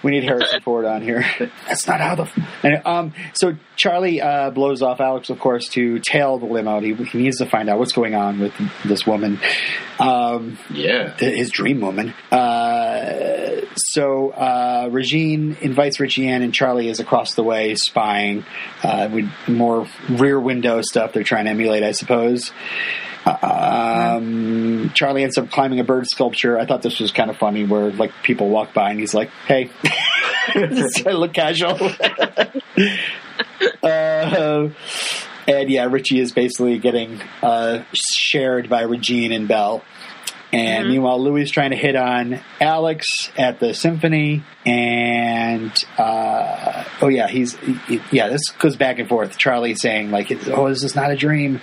We need Harrison Ford on here. That's not how the. And, um, so Charlie uh, blows off Alex, of course, to tail the limo. He, he needs to find out what's going on with this woman, um, yeah. th- his dream woman. Uh, so uh, Regine invites Richie in, and Charlie is across the way spying. Uh, with more rear window stuff they're trying to emulate, I suppose. Um, Charlie ends up climbing a bird sculpture. I thought this was kind of funny, where like people walk by and he's like, "Hey, look casual." uh, and yeah, Richie is basically getting uh, shared by Regine and Belle. And meanwhile, Louis is trying to hit on Alex at the symphony, and uh, oh yeah, he's he- yeah. This goes back and forth. Charlie saying like, "Oh, this is not a dream?"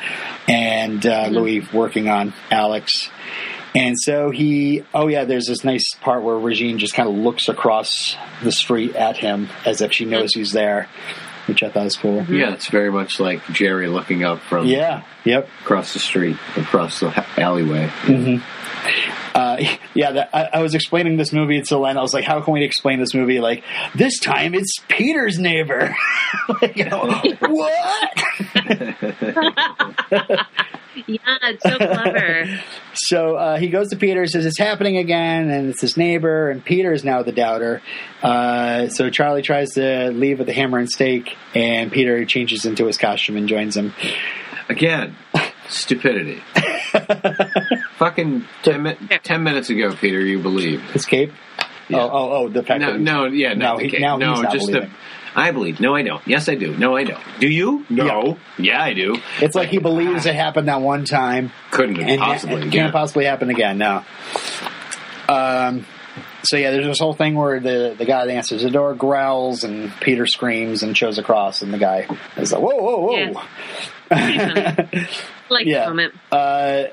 And uh, Louis working on Alex, and so he oh yeah. There's this nice part where Regine just kind of looks across the street at him as if she knows he's there, which I thought was cool. Yeah, it's very much like Jerry looking up from Yeah. Yep. across the street, across the ha- alleyway. hmm Uh, yeah, that, I, I was explaining this movie to Len. I was like, "How can we explain this movie?" Like this time, it's Peter's neighbor. like, you know, what? Yeah, it's so clever. So uh, he goes to Peter, says it's happening again, and it's his neighbor, and Peter is now the doubter. Uh, so Charlie tries to leave with the hammer and stake, and Peter changes into his costume and joins him. Again, stupidity. Fucking ten, mi- ten minutes ago, Peter, you believe. His cape. Yeah. Oh, oh, oh, the fact No, that no, yeah, Now not he- now no, he's not just the. I believe. No, I don't. Yes, I do. No, I don't. Do you? No. Yeah, I do. it's like he believes it happened that one time, Couldn't have and possibly. it yeah. can't possibly happen again. No. Um. So yeah, there's this whole thing where the the guy that answers the door growls, and Peter screams and shows across, and the guy is like, "Whoa, whoa, whoa!" I like Yeah. the moment. Uh,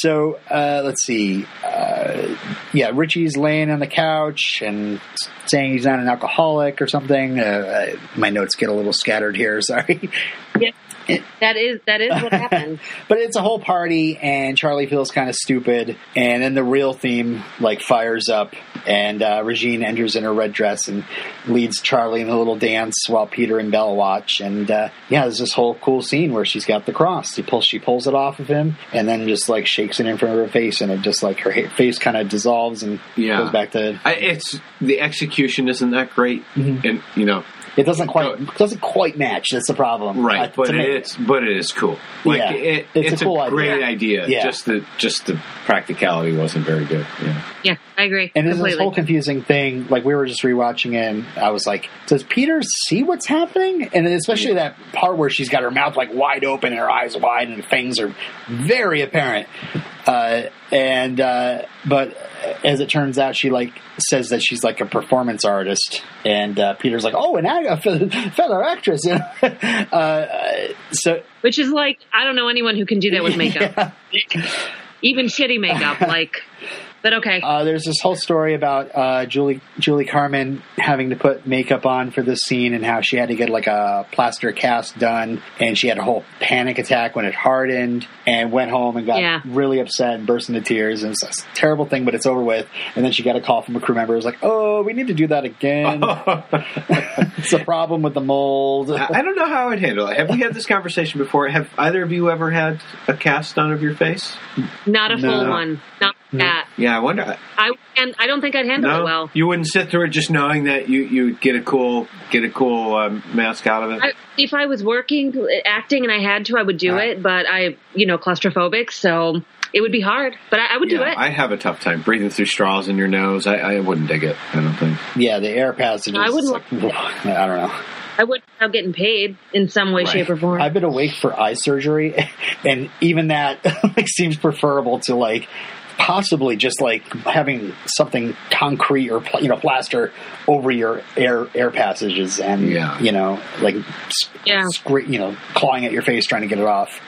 so uh, let's see. Uh, yeah, Richie's laying on the couch and saying he's not an alcoholic or something. Uh, my notes get a little scattered here. Sorry, Yeah. That is that is what happened. but it's a whole party, and Charlie feels kind of stupid. And then the real theme like fires up, and uh, Regine enters in her red dress and leads Charlie in a little dance while Peter and Bella watch. And uh, yeah, there's this whole cool scene where she's got the cross. She pulls she pulls it off of him, and then just like shakes it in front of her face, and it just like her face kind of dissolves and Yeah. goes back to. I, it's the execution isn't that great, Mm-hmm. and you know, It doesn't quite doesn't quite match. That's the problem, right? Uh, but to me. it's but it is cool. Like Yeah. it, It's it's, a cool a great idea. idea. Yeah. Just the just the practicality wasn't very good. Yeah. Yeah, I agree. And there's this whole confusing thing. Like we were just rewatching it, and I was like, "Does Peter see what's happening?" And especially that part where she's got her mouth like wide open and her eyes wide, and her fangs are very apparent. Uh, and uh, but as it turns out, she like says that she's like a performance artist, and uh, Peter's like, "Oh, an a fellow actress." You know? uh, so Which is like I don't know anyone who can do that with makeup. Even shitty makeup, like but okay. Uh, there's this whole story about uh, Julie Julie Carmen having to put makeup on for this scene and how she had to get like a plaster cast done and she had a whole panic attack when it hardened and went home and got Yeah. really upset and burst into tears and it's a terrible thing but it's over with and then she got a call from a crew member who was like oh we need to do that again it's a problem with the mold I I don't know how I'd handle it. Have we had this conversation before? Have either of you ever had a cast on of your face? Not a full one. Not that. Yeah, I wonder. I and I don't think I'd handle No, it well. you wouldn't sit through it just knowing that you you get a cool get a cool um, mask out of it. I, if I was working acting and I had to, I would do Right. it. But I, you know, claustrophobic, so it would be hard. But I, I would do it. I have a tough time breathing through straws in your nose. I, I wouldn't dig it. I don't think. yeah the air passages I would it's like, I don't know I wouldn't without getting paid in some way, Right. shape, or form. I've been awake for eye surgery, and even that like seems preferable to like possibly just like having something concrete or pl- you know plaster over your air air passages and Yeah. you know like s- Yeah. scra- you know clawing at your face trying to get it off.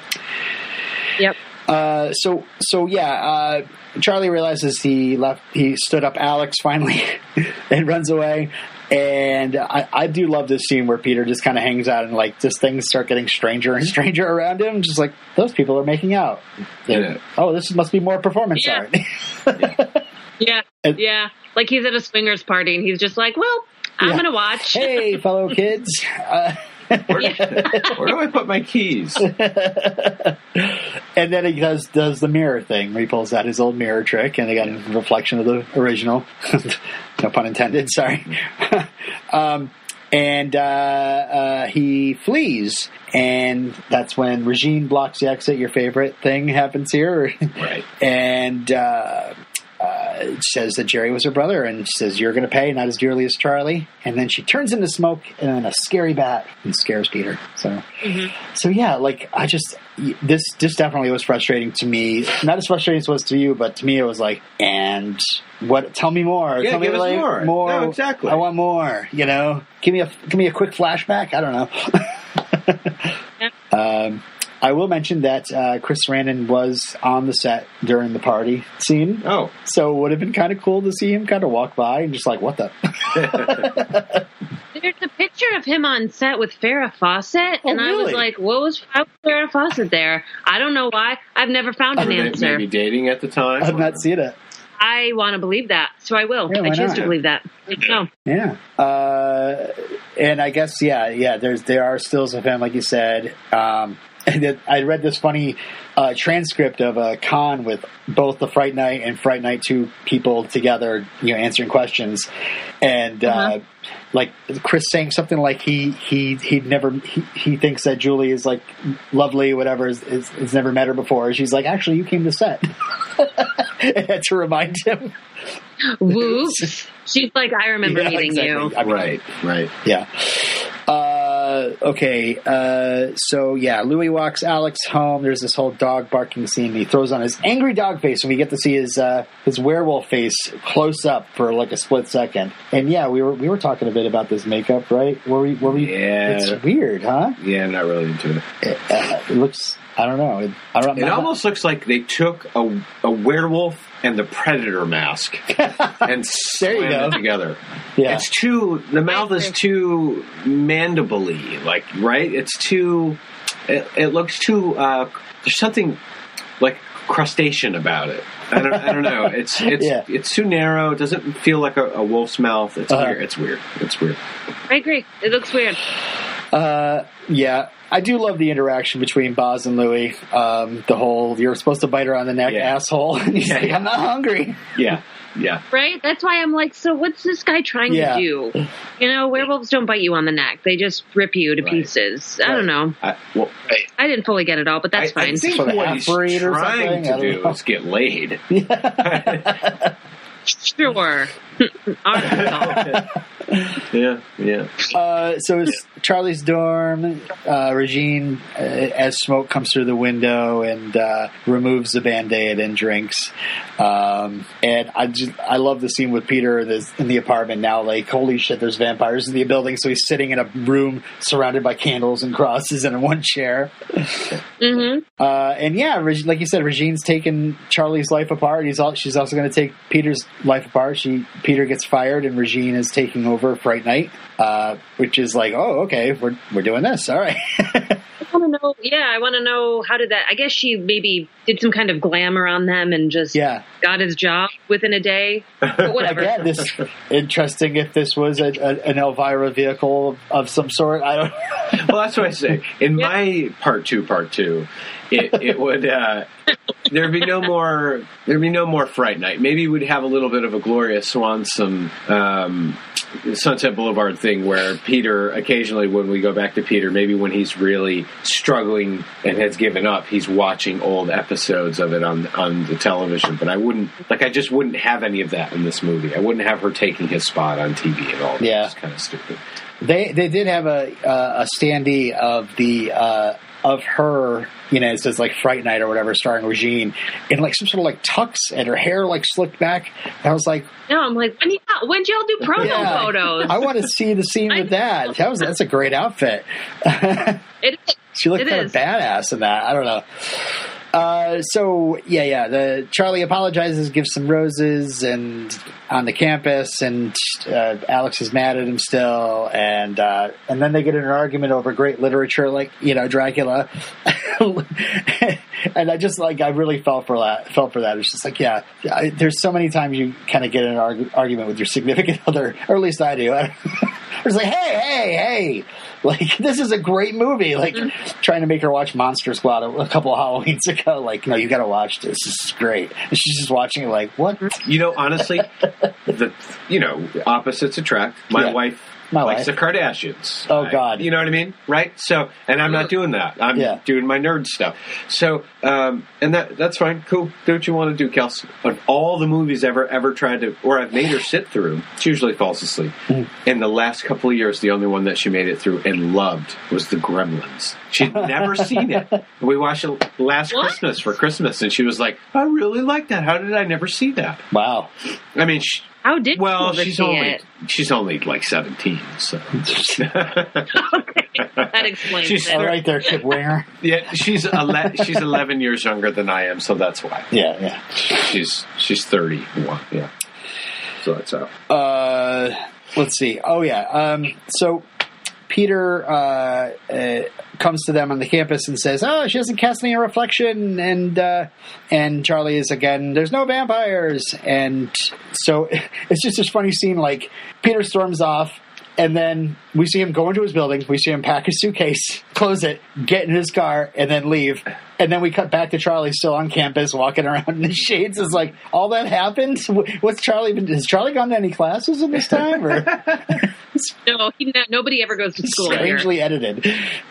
yep. Uh, so so yeah, uh, Charlie realizes he left. He stood up Alex finally and runs away. And I, I do love this scene where Peter just kind of hangs out and like just things start getting stranger and stranger around him. Just like those people are making out. Yeah. Oh, this must be more performance Yeah. art. Yeah. And- yeah. Like he's at a swingers party and he's just like, well, I'm Yeah. going to watch. hey, fellow kids. Uh, Where, where do I put my keys? and then he does does the mirror thing. Where he pulls out his old mirror trick, and again, reflection of the original. no pun intended. Sorry. um, and uh, uh, he flees, and that's when Regine blocks the exit. Your favorite thing happens here, Right. and. Uh, uh, says that Jerry was her brother, and she says you're going to pay not as dearly as Charlie. And then she turns into smoke and then a scary bat and scares Peter. So, so yeah, like I just this this definitely was frustrating to me. Not as frustrating as it was to you, but to me it was like, and what? Tell me more. Yeah, tell me like, more. more. No, exactly. I want more. You know, give me a give me a quick flashback. I don't know. um, I will mention that uh, Chris Sarandon was on the set during the party scene. Oh, So it would have been kind of cool to see him kind of walk by and just like, what the? There's a picture of him on set with Farrah Fawcett, Oh, and I was like, what was, how was Farrah Fawcett there? I don't know why. I've never found an May- answer. maybe dating at the time. I've not seen it. I want to believe that, so I will. Yeah, I choose not? to believe that. No. Yeah. Uh, and I guess yeah, yeah. There's there are stills of him, like you said. Um, and then I read this funny uh, transcript of a con with both the Fright Night and Fright Night Two people together, you know, answering questions, and uh, Uh-huh. like Chris saying something like he he he'd never he, he thinks that Julie is like lovely, whatever, is, is, has never met her before. She's like, actually, you came to set. To remind him. Woo. She's like, I remember Yeah, meeting you. I mean, Right, right. yeah. Uh, okay. Uh, so yeah, Louis walks Alex home. There's this whole dog barking scene. He throws on his angry dog face, and we get to see his uh, his werewolf face close up for like a split second. And yeah, we were we were talking a bit about this makeup, right? Were we? Were we? Yeah. It's weird, huh? Yeah, I'm not really into it. It, uh, it looks. I don't know. It, I don't. It almost looks like they took a, a werewolf and the predator mask and There you go. it together. Yeah. It's too. The mouth is too mandible-y, like right. It's too. It, it looks too. Uh, there's something like crustacean about it. I don't. I don't know. It's it's Yeah. it's too narrow. It doesn't feel like a, a wolf's mouth. It's Uh-huh. weird. It's weird. It's weird. I agree. It looks weird. Uh, yeah, I do love the interaction between Boz and Louis. Um, the whole "you're supposed to bite her on the neck" Yeah. asshole. And he's Yeah, like, yeah. "I'm not hungry." Yeah. Yeah. Right? That's why I'm like, so what's this guy trying Yeah. to do? You know, werewolves don't bite you on the neck. They just rip you to Right. pieces. I don't know. I, well, I, I didn't fully get it all, but that's I, fine. I think Sort of what he's trying to don't do know. is get laid. sure. Arkansas. Yeah, yeah. Uh, so it's Charlie's dorm. Uh, Regine, uh, as smoke comes through the window, and uh, removes the band-aid and drinks. Um, and I just I love the scene with Peter in, this, in the apartment now. Like, holy shit, there's vampires in the building. So he's sitting in a room surrounded by candles and crosses and in one chair. hmm Uh, and yeah, Reg- like you said, Regine's taking Charlie's life apart. He's all, she's also going to take Peter's life apart. She Peter gets fired, and Regine is taking over Fright Night, uh, which is like, oh, okay, we're we're doing this. All right. I want to know. Yeah, I want to know how did that? I guess she maybe did some kind of glamour on them and just yeah. got his job within a day. But whatever. Again, this interesting. If this was a, a, an Elvira vehicle of, of some sort, I don't. Well, that's what I say. In Yeah. my part two, part two, it, it would uh, there'd be no more there'd be no more Fright Night. Maybe we'd have a little bit of a Gloria Swanson um, Sunset Boulevard thing where Peter occasionally, when we go back to Peter, maybe when he's really struggling and has given up, he's watching old episodes of it on on the television. But I wouldn't like I just wouldn't have any of that in this movie. I wouldn't have her taking his spot on TV at all. Yeah. it's kind of stupid. They they did have a uh, a standee of the uh, of her. You know, it says like Fright Night or whatever, starring Regine, in like some sort of like tux and her hair like slicked back. I was like, No, I'm like, when y'all, when y'all do promo Yeah. photos? I want to see the scene with that. That was that's a great outfit. It she looked It kind is. of badass in that. I don't know. Uh, so yeah, yeah. The Charlie apologizes, gives some roses, and on the campus, and uh, Alex is mad at him still, and uh, and then they get in an argument over great literature, like you know Dracula, and I just like I really felt for that. Felt for that. It's just like yeah, I, there's so many times you kind of get in an argu- argument with your significant other, or at least I do. I was like, hey, hey, hey, like this is a great movie. Like mm-hmm. trying to make her watch Monster Squad a, a couple of Halloweens ago. Like, no, you got to watch this. This is great. And she's just watching it, like, what? You know, honestly, the you know opposites attract. My Yeah. wife My likes wife. the Kardashians. Oh, I- God. you know what I mean, right? So, and I'm not doing that. I'm Yeah. doing my nerd stuff. So, um, and that that's fine. Cool. Do what you want to do, Kels. Of all the movies ever ever tried to, or I've made her sit through, she usually falls asleep. Mm. In the last couple of years, the only one that she made it through and loved was The Gremlins. She'd never seen it. We watched it last What? Christmas for Christmas, and she was like, "I really like that. How did I never see that?" Wow. I mean, she, How did well, you she's see only it? she's only like seventeen, so Okay, that explains She's it. All right there, Kip Winger. yeah, she's ele- she's eleven years younger than I am, so that's why Yeah, yeah. she's she's thirty one. Yeah, so that's out. Uh, let's see. Oh yeah. Um, so Peter uh, uh, comes to them on the campus and says, "Oh, she doesn't cast any reflection," and uh, and Charlie is again, "There's no vampires," and so it's just this funny scene. Like Peter storms off. And then we see him go into his building. We see him pack his suitcase, close it, get in his car, and then leave. And then we cut back to Charlie still on campus, walking around in the shades. It's like all that happened. What's Charlie been? Has Charlie gone to any classes in this time? Or No, he, nobody ever goes to school here. strangely edited.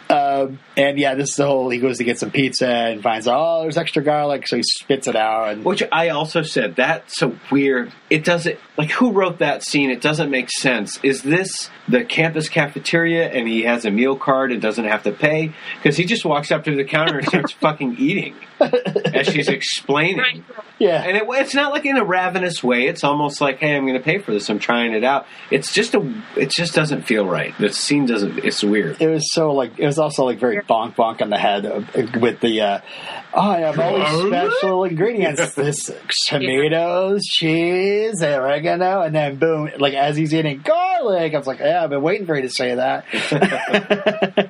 Um, and yeah, this is the whole. He goes to get some pizza and finds oh, there's extra garlic, so he spits it out. And Which I also said that's so weird. It doesn't like who wrote that scene. It doesn't make sense. Is this the campus cafeteria and he has a meal card and doesn't have to pay because he just walks up to the counter and starts fucking eating as she's explaining. Yeah, And it, it's not like in a ravenous way. It's almost like, hey, I'm going to pay for this. I'm trying it out. It's just a. It just doesn't feel right. The scene doesn't. It's weird. it was so like it was also like very bonk bonk on the head of, with the uh, oh I have all these special ingredients this tomatoes cheese oregano and then boom like as he's eating garlic I was like yeah I've been waiting for you to say that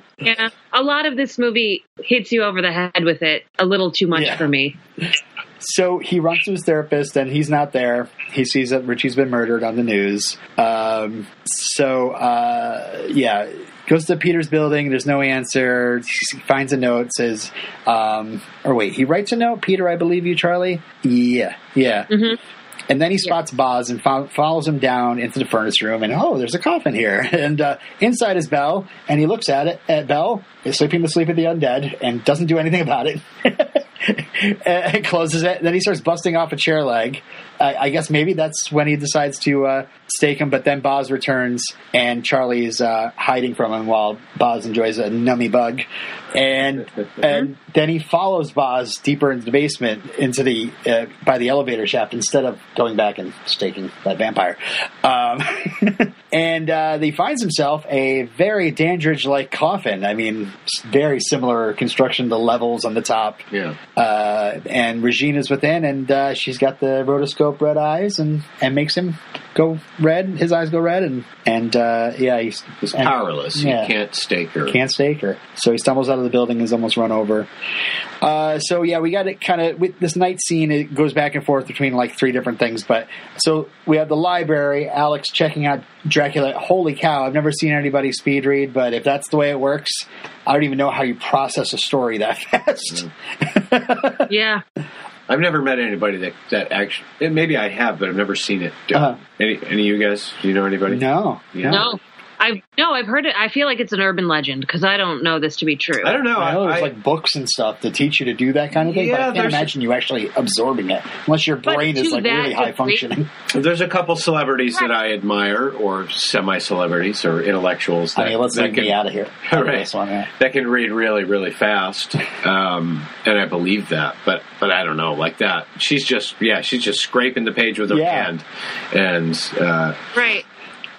Yeah, a lot of this movie hits you over the head with it a little too much Yeah. for me. so he runs to his therapist and he's not there he sees that Richie's been murdered on the news um, so uh, yeah goes to Peter's building there's no answer he finds a note says um, or wait he writes a note Peter I believe you Charlie yeah yeah Mhm. and then he spots Boz and fo- follows him down into the furnace room. And oh, there's a coffin here. And uh, inside is Belle. And he looks at it. At Belle is sleeping the sleep of the undead and doesn't do anything about it. and closes it. And Then he starts busting off a chair leg. I, I guess maybe that's when he decides to uh, stake him. But then Boz returns and Charlie's uh, hiding from him while Boz enjoys a nummy bug. And and then he follows Boz deeper into the basement into the uh, by the elevator shaft instead of going back and staking that vampire. Um, and uh, he finds himself a very Dandridge like coffin. I mean, very similar construction, the levels on the top. Yeah. Uh, and Regina's within, and uh, she's got the rotoscope red eyes, and, and makes him go red. His eyes go red, and and uh, yeah, he's He's and powerless. yeah. You can't stake her. can't stake her. So he stumbles out of the building, and is almost run over. Uh, so yeah, we got it kind of with this night scene. It goes back and forth between like three different things. But so we have the library. Alex checking out Dracula. Holy cow! I've never seen anybody speed read, but if that's the way it works, I don't even know how you process a story that fast. Yeah. I've never met anybody that that actually. Maybe I have, but I've never seen it. do. Uh-huh. Any any of you guys? Do you know anybody? no, Yeah. No. I've no, I've heard it. I feel like it's an urban legend because I don't know this to be true. I don't know. I know there's I- like books and stuff to teach you to do that kind of thing, but I can't imagine you actually absorbing it unless your brain is like that really high functioning. There's a couple celebrities that I admire, or semi-celebrities, or intellectuals. That, I mean, let's that can, me out of here. Out Right. one, yeah. that can read really, really fast, um, and I believe that. But but I don't know, like that. She's just yeah, she's just scraping the page with her Yeah. hand, and uh, right.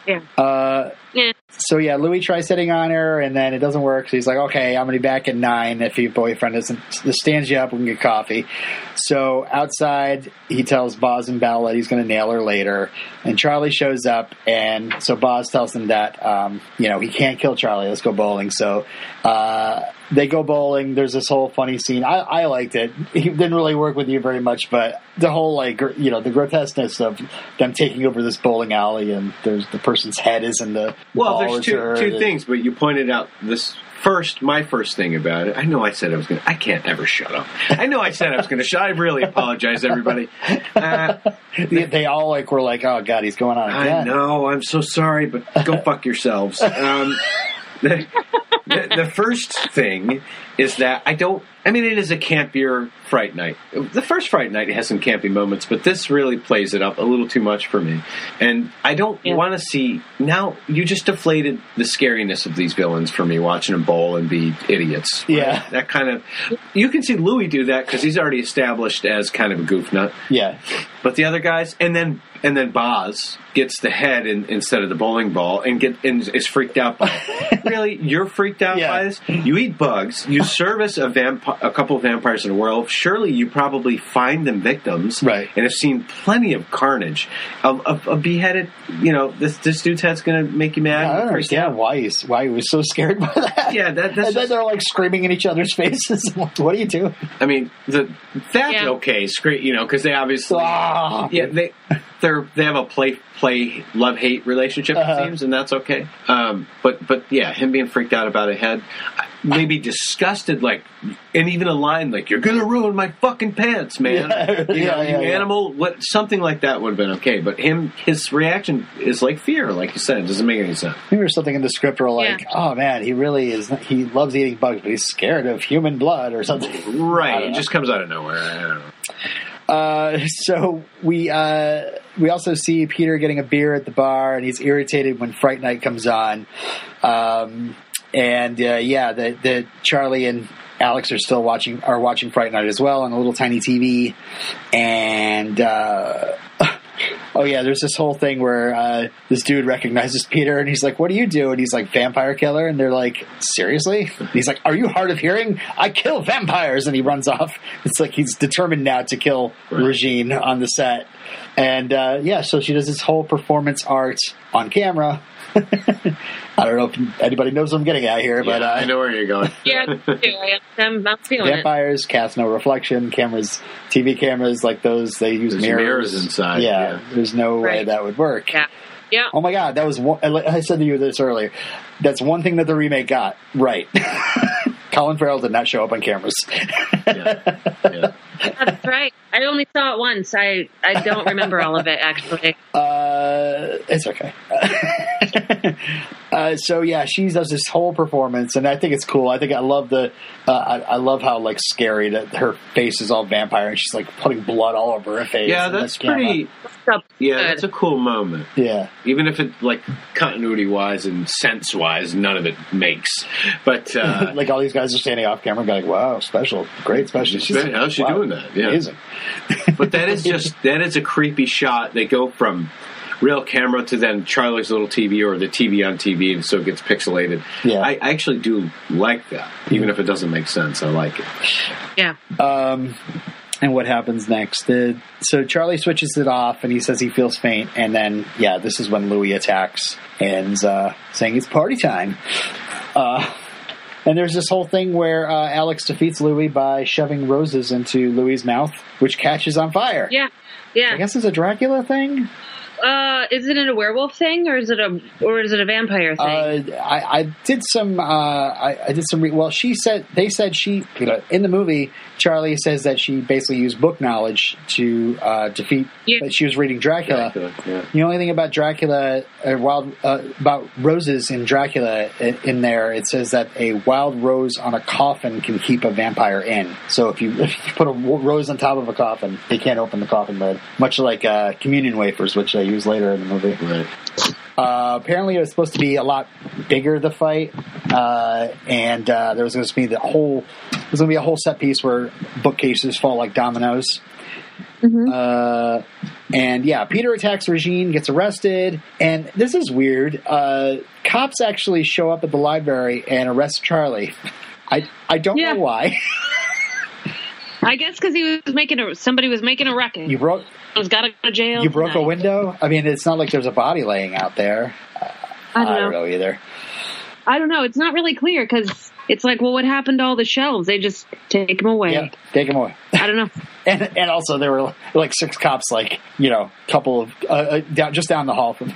Yeah. Uh, Yeah. so yeah, Louis tries sitting on her, and then it doesn't work. So he's like, "Okay, I'm gonna be back at nine. If your boyfriend doesn't stands you up, we can get coffee." So outside, he tells Boz and Belle that he's gonna nail her later, and Charlie shows up, and so Boz tells him that um, you know he can't kill Charlie. Let's go bowling. So. Uh, they go bowling. There's this whole funny scene. I, I liked it. He didn't really work with you very much, but the whole like gr- you know the grotesqueness of them taking over this bowling alley and there's the person's head is in the well, there's two two things. But you pointed out this first. My first thing about it. I know I said I was going. to I can't ever shut up. I know I said I was going to shut. I really apologize, everybody. Uh, They, they all like were like, oh god, he's going on I again. know. I'm so sorry, but go fuck yourselves. Um, the, the, the first thing is that I don't. I mean, it is a campier Fright Night. The first Fright Night has some campy moments, but this really plays it up a little too much for me. And I don't Yeah. want to see. Now, you just deflated the scariness of these villains for me, watching them bowl and be idiots. Yeah. That kind of. You can see Louis do that because he's already established as kind of a goof nut. Yeah, But the other guys, and then and then Boz gets the head in, instead of the bowling ball, and get and is freaked out by. it. really, you're freaked out Yeah. by this? You eat bugs. You service a vampire, a couple of vampires in a world, surely you probably find them victims, Right. And have seen plenty of carnage. A, a, a beheaded, you know, this this dude's head's going to make you mad. I don't understand out. why he's why he was so scared by that. Yeah, that, that's and then they're like screaming in each other's faces. What do you do? I mean, the that's Yeah. okay, scream, you know, because they obviously, Ah. yeah, they they're they have a play play love hate relationship Uh-huh. it seems, and that's okay. Um, but but yeah, him being freaked out about a head, maybe disgusted, like, and even a line like "You're gonna ruin my fucking pants, man," Yeah. you know, Yeah, yeah, you yeah. animal. What something like that would have been okay, but him his reaction is like fear, like you said, it doesn't make any sense. Maybe there's something in the script where like, Yeah. oh man, he really is. He loves eating bugs, but he's scared of human blood or something. Right, it know. just comes out of nowhere. I don't know. Uh, so we uh, we also see Peter getting a beer at the bar, and he's irritated when Fright Night comes on. Um, and uh, yeah, the the Charlie and Alex are still watching are watching Fright Night as well on a little tiny TV. And uh, oh yeah, there's this whole thing where uh, this dude recognizes Peter, and he's like, "What do you do?" And he's like, "Vampire killer." And they're like, "Seriously?" And he's like, "Are you hard of hearing? I kill vampires." And he runs off. It's like he's determined now to kill Regine on the set. And uh, yeah, so she does this whole performance art on camera. I don't know if anybody knows what I'm getting at here, but Yeah, uh, I know where you're going. Yeah, I- I'm, I'm feeling it. vampires cast no reflection. Cameras, TV cameras like those, they use mirrors. mirrors inside, Yeah, yeah. there's no way that would work. Yeah. Yeah. Oh my god, that was one, I said to you this earlier. That's one thing that the remake got right. Colin Farrell did not show up on cameras. Yeah. Yeah. That's right. I only saw it once. I, I don't remember all of it, actually. Uh, it's okay. uh, so yeah, she does this whole performance, and I think it's cool. I think I love the, uh, I, I love how like scary that her face is all vampire, and she's like putting blood all over her face. Yeah, that's pretty. So Yeah, good. that's a cool moment. Yeah, Even if it like continuity wise and sense wise, none of it makes. But uh, like all these guys are standing off camera, and going, "Wow, special, great special." She's great. How's she wow, doing that? Yeah. amazing. but that is just that is a creepy shot. They go from real camera to then Charlie's little TV or the TV on TV, and so it gets pixelated. Yeah. I I actually do like that, even if it doesn't make sense. I like it. yeah. Um, and what happens next? The so Charlie switches it off, and he says he feels faint, and then yeah, this is when Louis attacks and uh, saying it's party time. Uh, and there's this whole thing where uh, Alex defeats Louis by shoving roses into Louis's mouth, which catches on fire. Yeah. yeah. I guess it's a Dracula thing. Uh, is it a werewolf thing or is it a or is it a vampire thing? Uh, I, I did some. Uh, I, I did some. Re- well, she said they said she in the movie. Charlie says that she basically used book knowledge to uh, defeat. Yeah. That she was reading Dracula. Yeah. The only thing about Dracula, uh, wild uh, about roses in Dracula in, in there, it says that a wild rose on a coffin can keep a vampire in. So if you, if you put a rose on top of a coffin, they can't open the coffin lid. Much like uh, communion wafers, which they use later in the movie. Right. Uh, apparently, it was supposed to be a lot bigger the fight, uh, and uh, there was going to be the whole. There's going to be a whole set piece where bookcases fall like dominoes. Uh, and yeah, Peter attacks Regine, gets arrested, and this is weird. Uh, cops actually show up at the library and arrest Charlie. I I don't Yeah. know why. I guess because he was making a somebody was making a record. you broke was got to go to jail. you broke a window. I mean, it's not like there's a body laying out there. I don't know. either. I don't know. It's not really clear because it's like, well, what happened to all the shelves? They just take them away. Yeah, take them away. I don't know. And, and also there were like six cops, like you know, couple of uh, uh, down just down the hall from.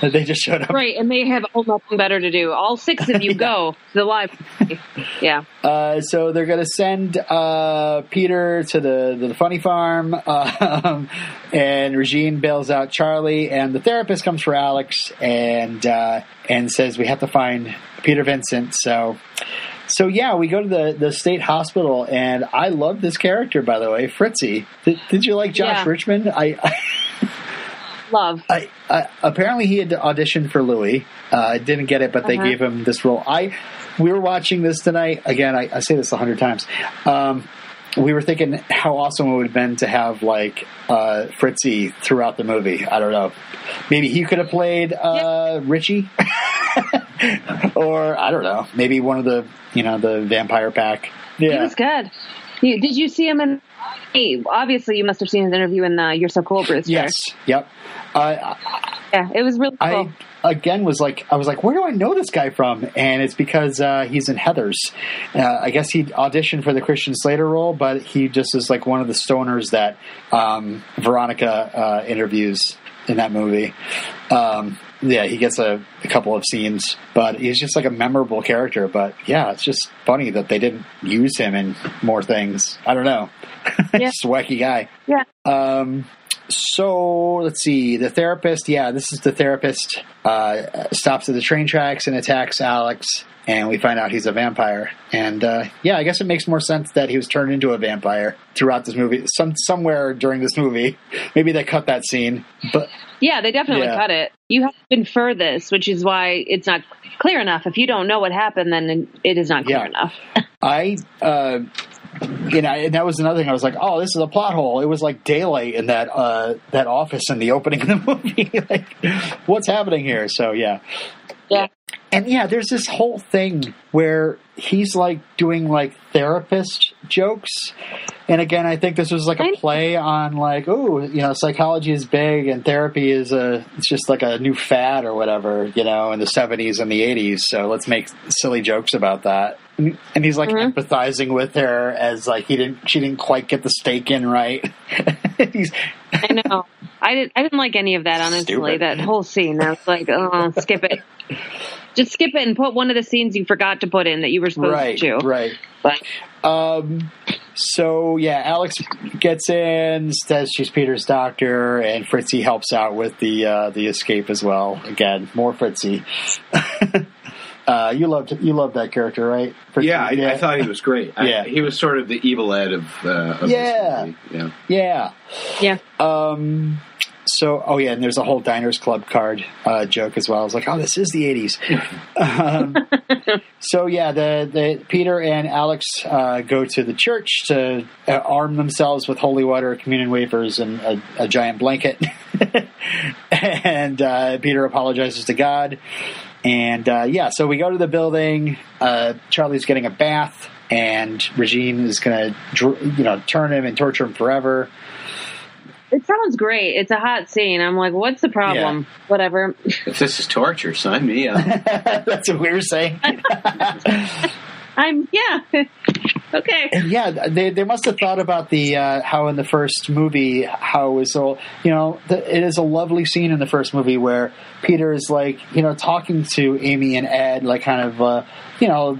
they just showed up. Right, and they have all nothing better to do. All six of you go to the library. Yeah. Uh, so they're going to send uh, Peter to the the funny farm, um, and Regine bails out Charlie, and the therapist comes for Alex and uh, and says we have to find Peter Vincent. So. So yeah, we go to the, the state hospital, and I love this character. By the way, Fritzy. Did, did you like Josh Yeah. Richman? I, I Love. I, I apparently he had auditioned for Louis. Uh, didn't get it, but they Uh-huh. gave him this role. I we were watching this tonight. Again, I, I say this a hundred times. Um, we were thinking how awesome it would have been to have like uh, Fritzy throughout the movie. I don't know. Maybe he could have played uh, Richie, or I don't know. Maybe one of the you know the vampire pack. Yeah, he was good. You, did you see him in? Hey, obviously, you must have seen his interview in the "You're So Cool" Brewster. Yes. Yep. Uh, Yeah, it was really cool. I again was like, I was like, where do I know this guy from? And it's because uh, he's in Heathers. Uh, I guess he auditioned for the Christian Slater role, but he just is like one of the stoners that um, Veronica uh, interviews in that movie. Um, yeah, he gets a, a couple of scenes, but he's just like a memorable character. But yeah, it's just funny that they didn't use him in more things. I don't know. Yeah. just a wacky guy. yeah. Um, so let's see. The therapist, yeah, this is the therapist. Uh, stops at the train tracks and attacks Alex, and we find out he's a vampire. And uh, yeah, I guess it makes more sense that he was turned into a vampire throughout this movie. Some somewhere during this movie, maybe they cut that scene, but Yeah, they definitely Yeah. cut it. You have to infer this, which is why it's not clear enough. If you don't know what happened, then it is not clear Yeah. enough. I. Uh, you know, and that was another thing. I was like, "Oh, this is a plot hole." It was like daylight in that uh, that office in the opening of the movie. like, what's happening here? So, yeah, yeah. And yeah, there's this whole thing where he's like doing like therapist jokes. And again, I think this was like a play on like, oh, you know, psychology is big and therapy is a, it's just like a new fad or whatever, you know, in the 70s and the 80s. So let's make silly jokes about that. And he's like Mhm. empathizing with her as like he didn't, she didn't quite get the steak in right. I know. I didn't. I didn't like any of that. Honestly, Stupid. that whole scene. I was like, oh, skip it. Just skip it and put one of the scenes you forgot to put in that you were supposed right, to. right. But Um, so yeah, Alex gets in, says she's Peter's doctor, and Fritzy helps out with the uh, the escape as well. Again, more Fritzy. uh, you loved you loved that character, right? Fritzy? Yeah, I, I thought he was great. I- Yeah. he was sort of the evil Ed of, uh, of Yeah. this movie. yeah. Yeah. yeah, Um, so, oh yeah, and there's a whole Diners Club card uh, joke as well. I was like, oh, this is the '80s. um, so yeah, the, the Peter and Alex uh, go to the church to uh, arm themselves with holy water, communion wafers, and a, a giant blanket. and uh, Peter apologizes to God. And uh, yeah, so we go to the building. Uh, Charlie's getting a bath, and Regine is going to, you know, turn him and torture him forever. it sounds great. It's a hot scene. I'm like, what's the problem? Whatever. If this is torture, sign me up. That's what we were saying. I'm yeah. Okay. Yeah, they they must have thought about the uh, how in the first movie how it was so you know the, it is a lovely scene in the first movie where Peter is like you know talking to Amy and Ed like kind of uh, you know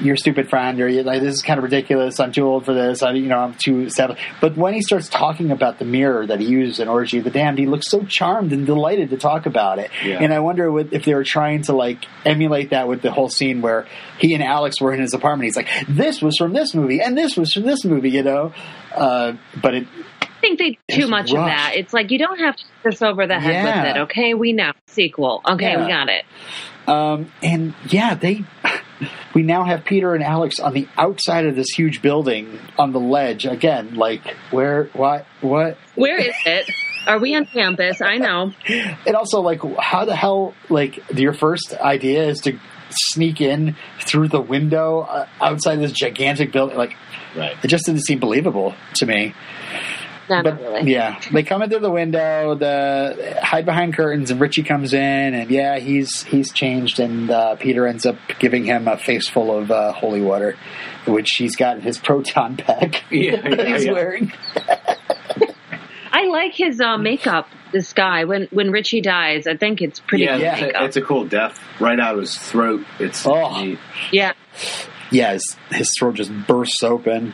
your stupid friend or you're like this is kind of ridiculous I'm too old for this I you know I'm too established but when he starts talking about the mirror that he used in Orgy of the Damned he looks so charmed and delighted to talk about it Yeah. and I wonder what, if they were trying to like emulate that with the whole scene where he and Alex were in his apartment. He's like, "This was from this movie, and this was from this movie," you know. Uh, but it, I think they do too It's much of that. It's like you don't have to hit us over the head Yeah. with it. Okay, we know sequel. Okay, Yeah. we got it. Um, and yeah, they. We now have Peter and Alex on the outside of this huge building on the ledge again. Like, where? What? What? Where is it? Are we on campus? I know. And also, like, how the hell? Like, your first idea is to sneak in through the window uh, outside this gigantic building. Like, right. it just didn't seem believable to me. No, but really. yeah, they come in through the window, the hide behind curtains, and Richie comes in, and yeah, he's he's changed, and uh, Peter ends up giving him a face full of uh, holy water, which he's got in his proton pack Yeah, that yeah, he's yeah. wearing. I like his uh, makeup. This guy, when when Richie dies, I think it's pretty Yeah, good it's, a, it's a cool death right out of his throat. It's Oh. neat. yeah, Yeah, his, his throat just bursts open.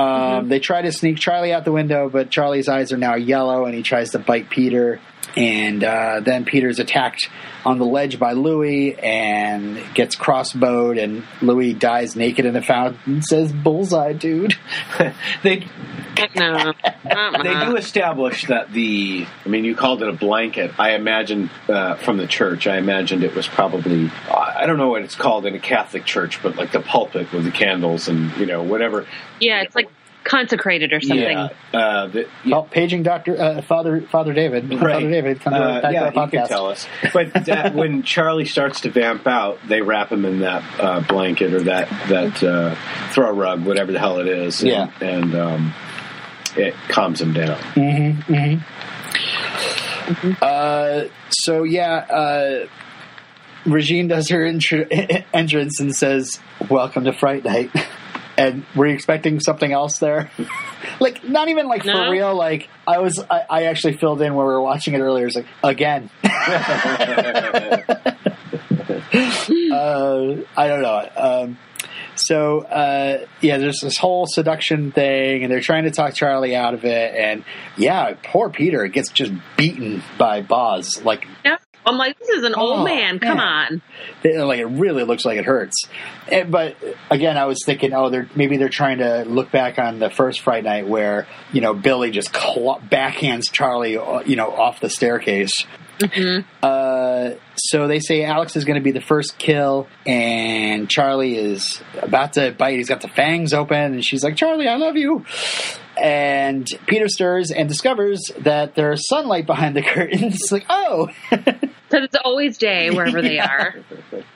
Um, They try to sneak Charlie out the window, but Charlie's eyes are now yellow, and he tries to bite Peter. And uh, then Peter's attacked on the ledge by Louis and gets crossbowed, and Louis dies naked in a fountain. and Says "Bullseye, dude." they no, they do establish that the I mean you called it a blanket. I imagined uh, from the church. I imagined it was probably I don't know what it's called in a Catholic church, but like the pulpit with the candles and you know whatever. Yeah, it's like consecrated or something. Yeah, uh, the, yeah, Oh, paging Doctor uh, Father Father David. Father David, come to, Uh, back yeah, to he can tell us. But that, when Charlie starts to vamp out, they wrap him in that uh, blanket or that that uh, throw rug, whatever the hell it is. And, Yeah. and um, it calms him down. Uh, so yeah, uh, Regine does her intro- entrance and says, "Welcome to Fright Night." And were you expecting something else there? like, not even like for real. Like, I was, I, I actually filled in when we were watching it earlier. It's like again. uh, I don't know. Um, so uh, yeah, there's this whole seduction thing, and they're trying to talk Charlie out of it. And yeah, poor Peter gets just beaten by Boz. Like, Yeah. I'm like, this is an Oh, old man. Come man. on. it, like it really looks like it hurts. And, but again, I was thinking, oh, they're maybe they're trying to look back on the first Fright Night where you know Billy just cl- backhands Charlie, uh, you know, off the staircase. Uh, so they say Alex is going to be the first kill, and Charlie is about to bite. He's got the fangs open, and she's like, "Charlie, I love you." And Peter stirs and discovers that there's sunlight behind the curtains. It's like, oh, Because it's always day wherever they are.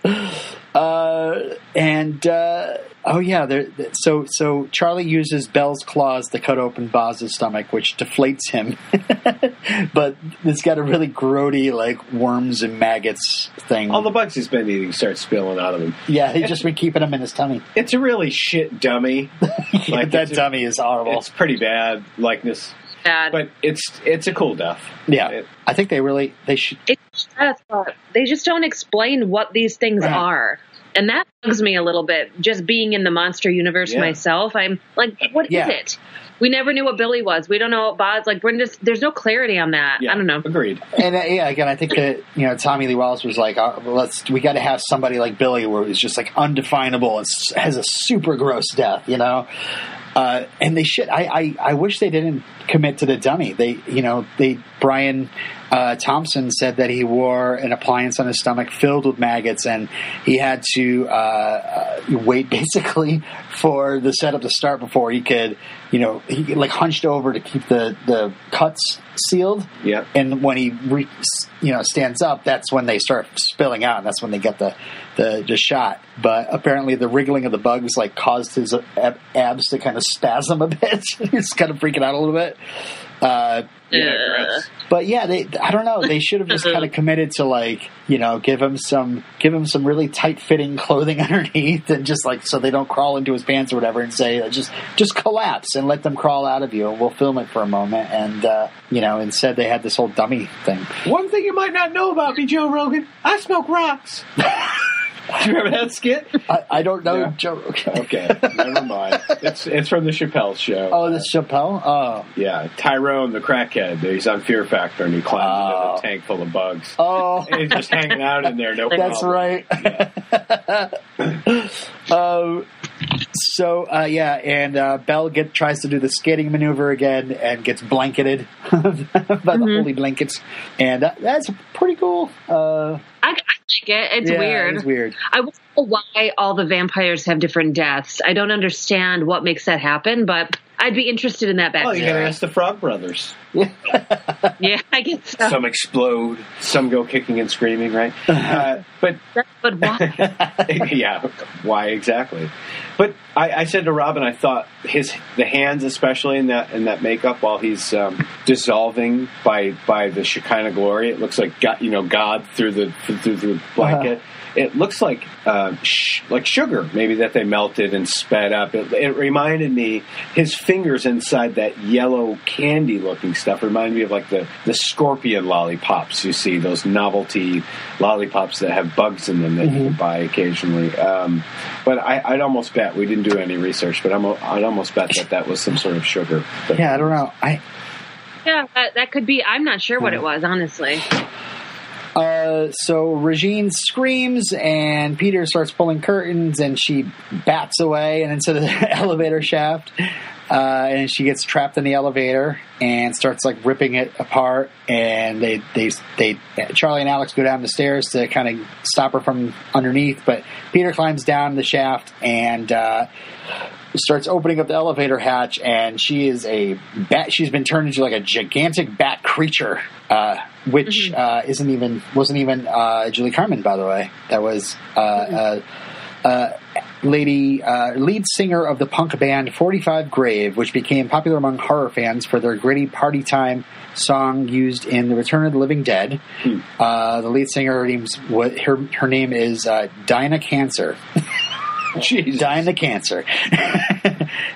Uh, and uh, oh yeah, there. So so Charlie uses Belle's claws to cut open Boz's stomach, which deflates him. but it's got a really grody like worms and maggots thing. All the bugs he's been eating start spilling out of him. yeah, he's just been keeping them in his tummy. It's a really shit dummy. Like, that it's a- dummy is horrible. It's pretty bad likeness, Bad. but it's it's a cool death. Yeah, It- I think they really they should. It's just, uh, they just don't explain what these things Right. are. And that bugs me a little bit. Just being in the monster universe Yeah. myself, I'm like, what is Yeah. it? We never knew what Billy was. We don't know what Boz. Like, we're just there's no clarity on that. yeah, I don't know. Agreed. And uh, yeah, again, I think that you know Tommy Lee Wallace was like, uh, let's we got to have somebody like Billy, where it's just like undefinable and has a super gross death, you know. Uh, and they should. I, I I wish they didn't commit to the dummy. They you know they Brian uh, Thompson said that he wore an appliance on his stomach filled with maggots, and he had to uh, uh, wait basically for the setup to start before he could, you know, he like hunched over to keep the the cuts sealed. Yeah. and when he re, you know stands up that's when they start spilling out and that's when they get the the, the shot. But apparently the wriggling of the bugs like caused his ab- abs to kind of spasm a bit. He's kind of freaking out a little bit. Uh, Yeah, but yeah they i don't know. They should have just kind of committed to like you know give him some give him some really tight fitting clothing underneath and just like so they don't crawl into his pants or whatever and say uh, just just collapse and let them crawl out of you. And we'll film it for a moment. And uh, you know instead they had this whole dummy thing. One thing you might not know about me, Joe Rogan, I smoke rocks. Do you remember that skit? I, I don't know Yeah. Joe. Okay. Okay, never mind. It's it's from the Chappelle show. Oh, this Chappelle. Oh, Yeah, Tyrone, the crackhead. He's on Fear Factor, and he climbs Oh. into the tank full of bugs. oh, And he's just hanging out in there. No problem. that's right. um, so uh, yeah, and uh, Belle get tries to do the skating maneuver again and gets blanketed by the holy blankets, and uh, that's pretty cool. Uh, I, I like it. It's yeah, weird. It's weird. I wonder why all the vampires have different deaths. I don't understand what makes that happen, but I'd be interested in that backstory. Oh, you gotta ask the Frog Brothers. yeah, I guess so. Some explode, some go kicking and screaming, right? Uh, but but why? yeah, why exactly? But I, I said to Robin, I thought his the hands, especially in that in that makeup, while he's um, dissolving by by the Shekinah glory, it looks like God, you know God through the through the blanket. It looks like uh, sh- like sugar, maybe that they melted and sped up. It, it reminded me his fingers inside that yellow candy looking stuff reminded me of like the the scorpion lollipops you see those novelty lollipops that have bugs in them that you can buy occasionally. Um, but I, I'd almost bet we didn't do any research, but I'm, I'd almost bet that that was some sort of sugar. But Yeah, I don't know. I yeah, that, that could be. I'm not sure what it was, honestly. Uh, so Regine screams, and Peter starts pulling curtains, and she bats away and into the elevator shaft. Uh, and she gets trapped in the elevator and starts like ripping it apart. And they they they Charlie and Alex go down the stairs to kind of stop her from underneath, but Peter climbs down the shaft and. Uh, starts opening up the elevator hatch, and she is a bat. She's been turned into like a gigantic bat creature, uh, which uh, isn't even wasn't even uh, Julie Carmen, by the way. That was uh, uh, uh, lady uh, lead singer of the punk band Forty Five Grave, which became popular among horror fans for their gritty party time song used in The Return of the Living Dead. Uh, the lead singer, her name's what her her name is uh, Dinah Cancer. Jesus. Dinah Cancer.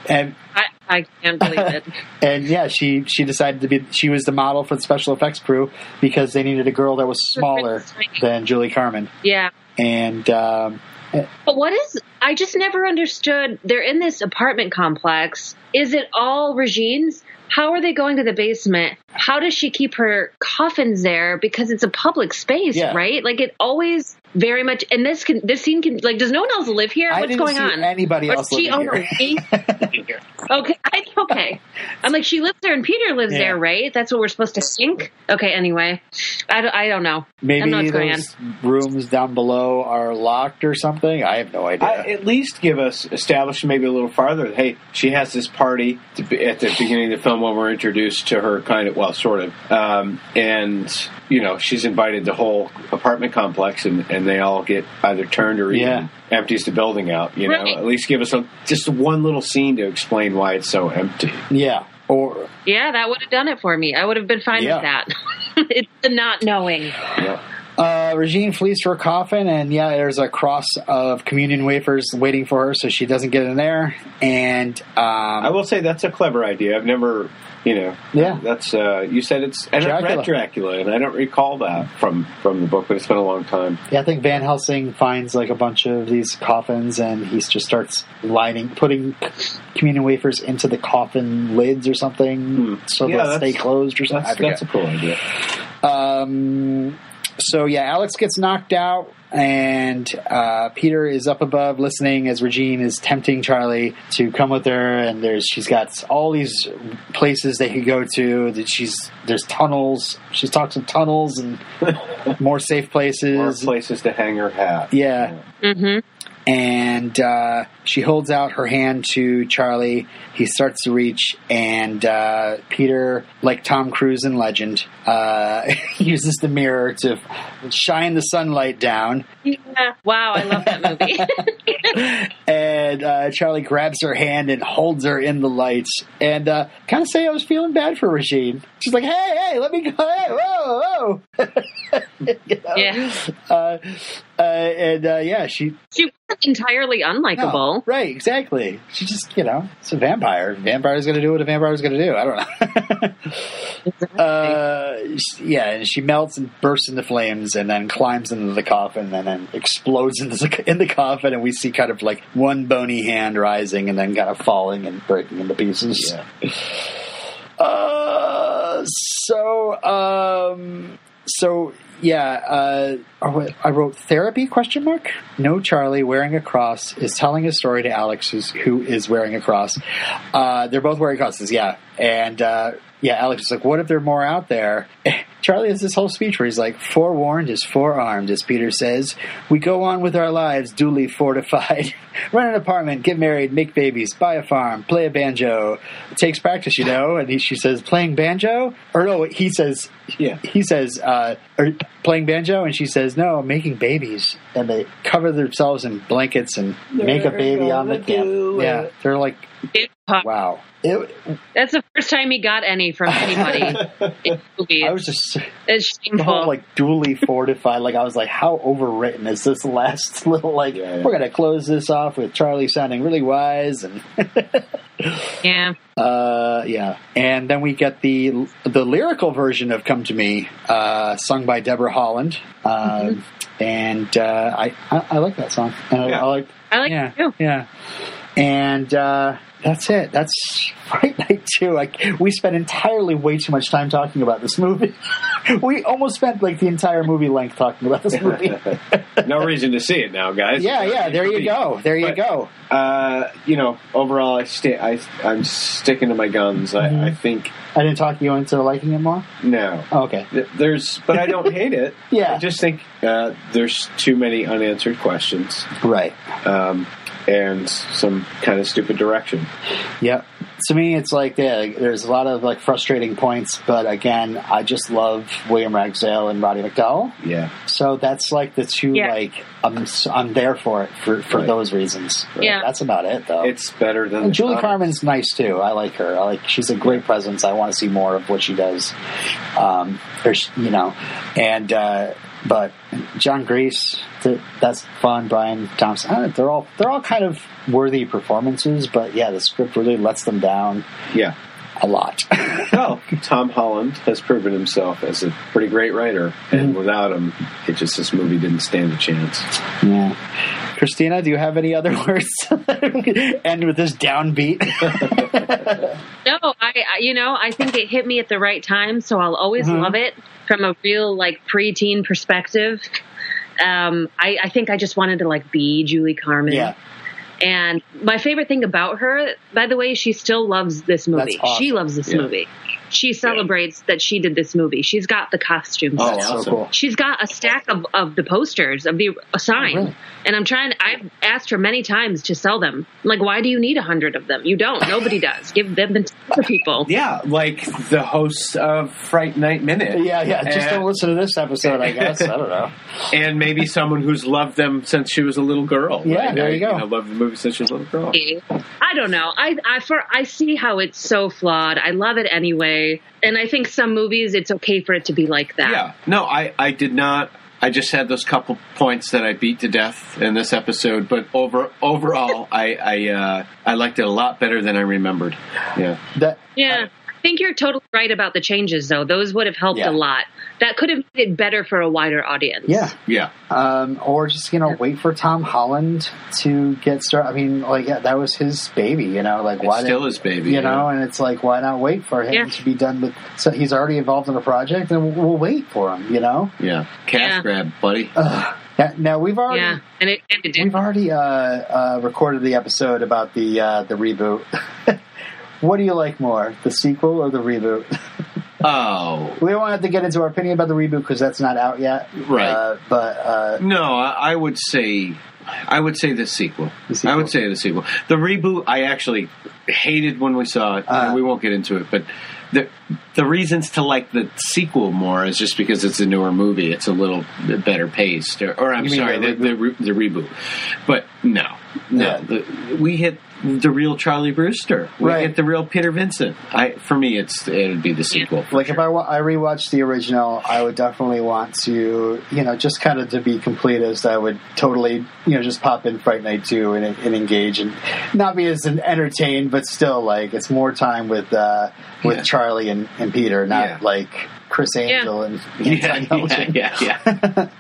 and I, I can't believe it. and yeah, she she decided to be she was the model for the special effects crew because they needed a girl that was smaller than Julie Carmen. Yeah. And um, But what is? I just never understood. They're in this apartment complex. Is it all Regine's? How are they going to the basement? How does she keep her coffins there? Because it's a public space, Yeah. right? Like it always very much. And this can this scene can like. Does no one else live here? I What's didn't going see on? anybody Or else does she living own here. okay, I, okay. I'm like she lives there and Peter lives Yeah. there, right? That's what we're supposed to think. Okay, anyway, I don't, I don't know. I maybe don't know what's going those rooms down below are locked or something. I have no idea. I, at least give us establish maybe a little farther. Hey, she has this party to be, at the beginning of the film when we're introduced to her, kind of well, sort of, um, and you know she's invited the whole apartment complex, and, and they all get either turned or even Yeah. empties the building out. You know, Right. at least give us a, just one little scene to explain why it's so empty. yeah. Or Yeah, that would have done it for me. I would have been fine Yeah. with that. it's the not knowing. Yeah. Uh, Regine flees to her coffin, and yeah, there's a cross of communion wafers waiting for her, so she doesn't get in there. And um, I will say that's a clever idea. I've never, you know, Yeah. That's uh, you said it's and I've read Dracula, and I don't recall that from from the book, but it's been a long time. yeah, I think Van Helsing finds like a bunch of these coffins, and he just starts lining, putting communion wafers into the coffin lids or something, so Hmm. Yeah, they'll stay closed or something. I That's, that's a cool idea. Um, so yeah, Alex gets knocked out, and uh, Peter is up above listening as Regine is tempting Charlie to come with her. And there's she's got all these places they could go to. That she's there's tunnels. She's talks of tunnels and more safe More places. places to hang her hat. Yeah. hmm and uh, she holds out her hand to Charlie. He starts to reach, and uh, Peter, like Tom Cruise in Legend, uh, uses the mirror to shine the sunlight down. Yeah. Wow, I love that movie. And uh, Charlie grabs her hand and holds her in the lights. And uh, kind of say I was feeling bad for Regine. She's like, "Hey, hey, let me go! Hey, whoa, whoa!" You know? Yeah. Uh, and uh, yeah, she she wasn't entirely unlikable. No, right, exactly. She just, you know, it's a vampire. Vampire's going to do what a vampire's going to do. I don't know. uh, yeah, and she melts and bursts into flames and then climbs into the coffin and then explodes into the, in the coffin. And we see kind of like one bony hand rising and then kind of falling and breaking into pieces. Yeah. Uh, so, um, so yeah, uh, I wrote therapy question mark. No, Charlie wearing a cross is telling a story to Alex, who's, who is wearing a cross. Uh, they're both wearing crosses, yeah, and uh, yeah, Alex is like, "What if there are more out there?" Charlie has this whole speech where he's like, "Forewarned is forearmed," as Peter says. We go on with our lives duly fortified. Run an apartment, get married, make babies, buy a farm, play a banjo. It takes practice, you know. And he, she says, "Playing banjo?" Or no, he says, Yeah. he says, uh, "Are playing banjo?" And she says, "No, making babies." And they cover themselves in blankets and make a baby on the gonna camp. do Yeah, it. they're like, It- wow. It, That's the first time he got any from anybody in movies. I was just it's the whole like duly fortified. Like I was like, how overwritten is this last little like? Yeah, yeah. We're gonna close this off with Charlie sounding really wise and yeah. uh, yeah, and then we get the the lyrical version of "Come to Me," uh, sung by Deborah Holland, um, and uh, I, I I like that song. And I, Yeah. I like I like yeah it too. yeah, and uh, that's it. That's Fright Night Two. Like we spent entirely way too much time talking about this movie. we almost spent like the entire movie length talking about this movie. no reason to see it now, guys. yeah, yeah. There you go. There you But- go. Uh, you know, overall, I stay. I I'm sticking to my guns. Mm-hmm. I, I think I didn't talk you into liking it more. no. Oh, okay. There's, but I don't hate it. Yeah. I just think uh, there's too many unanswered questions Right. um, and some kind of stupid direction. Yep. To me, it's like yeah, there's a lot of like frustrating points, but again, I just love William Ragsdale and Roddy McDowall. Yeah, So that's like the two Yeah. like I'm s- I'm there for it for for Right. those reasons. Yeah. That's about it though. it's better than and Julie comics. Carmen's nice too. I like her. I like she's a great presence. I want to see more of what she does. Um, or you know, and uh, but Jon Gries, that's fun. Brian Thompson, know, they're all they're all kind of worthy performances. But yeah, the script really lets them down Yeah. A lot. Well, Tom Holland has proven himself as a pretty great writer, and Mm-hmm. without him, it just this movie didn't stand a chance. yeah. Christina, do you have any other words? End with this downbeat. No, I, I you know I think it hit me at the right time, so I'll always Mhm. love it from a real like preteen perspective. Um, I, I think I just wanted to like be Julie Carmen. yeah, And my favorite thing about her, by the way, she still loves this movie. Awesome. She loves this Yeah. movie. She celebrates that she did this movie. She's got the costumes. Oh, that's so cool. She's got a stack of, of the posters of the sign, Oh, really? and I'm trying. I've asked her many times to sell them. I'm like, why do you need a hundred of them? You don't. Nobody does. Give them to other people. Yeah, like the hosts of Fright Night Minute. Yeah, yeah. Just And- don't listen to this episode, I guess. I don't know. and maybe someone who's loved them since she was a little girl. Yeah, Like, there I, you go. know, loved the movie since she was a little girl. I don't know. I I for I see how it's so flawed. I love it anyway, and I think some movies it's okay for it to be like that. Yeah, no, I, I did not. I just had those couple points that I beat to death in this episode, but over overall, I I, uh, I liked it a lot better than I remembered. Yeah, That Yeah. I think you're totally right about the changes, though. Those would have helped Yeah. a lot. That could have made it better for a wider audience. yeah. yeah, Um, or just you know wait for Tom Holland to get started. I mean, like yeah, that was his baby. You know, like why it's still his baby. you know? And it's like why not wait for him Yeah. to be done with? So he's already involved in a project, and we'll, we'll wait for him. You know. yeah, cash Yeah. grab, buddy. Ugh. Now, now we've already Yeah. And it, and it we've already uh, uh, recorded the episode about the uh, the reboot. what do you like more, the sequel or the reboot? Oh we don't have to get into our opinion about the reboot because that's not out yet. Right. Uh, but uh, no, I, I would say. I would say the sequel. The sequel. I would say the sequel. The reboot, I actually hated when we saw it. Uh. we won't get into it, but the the reasons to like the sequel more is just because it's a newer movie. It's a little bit better paced, or, or I'm sorry, the the, re- the reboot. But no, no, Yeah. the, we hit the real Charlie Brewster. We Right. hit the real Peter Vincent. I for me, it's it would be the sequel. like sure. if I, wa- I rewatched the original, I would definitely want to, you know, just kind of to be completist, I would totally, you know, just pop in Fright Night 2 and, and engage and not be as entertained, but still like it's more time with, uh, with Yeah. Charlie and, and Peter, not Yeah. like Criss Angel and yeah, yeah, yeah, yeah.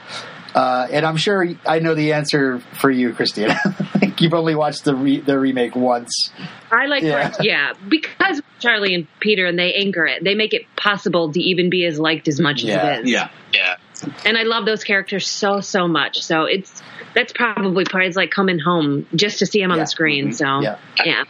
Uh, and I'm sure I know the answer for you, Christina. You've only watched the re- the remake once. I like, Yeah. yeah. yeah, because Charlie and Peter and they anchor it. They make it possible to even be as liked as much Yeah. as it is. yeah, yeah. And I love those characters so, so much. So it's, that's probably part, it's like coming home just to see them on Yeah. the screen. So, Yeah. yeah.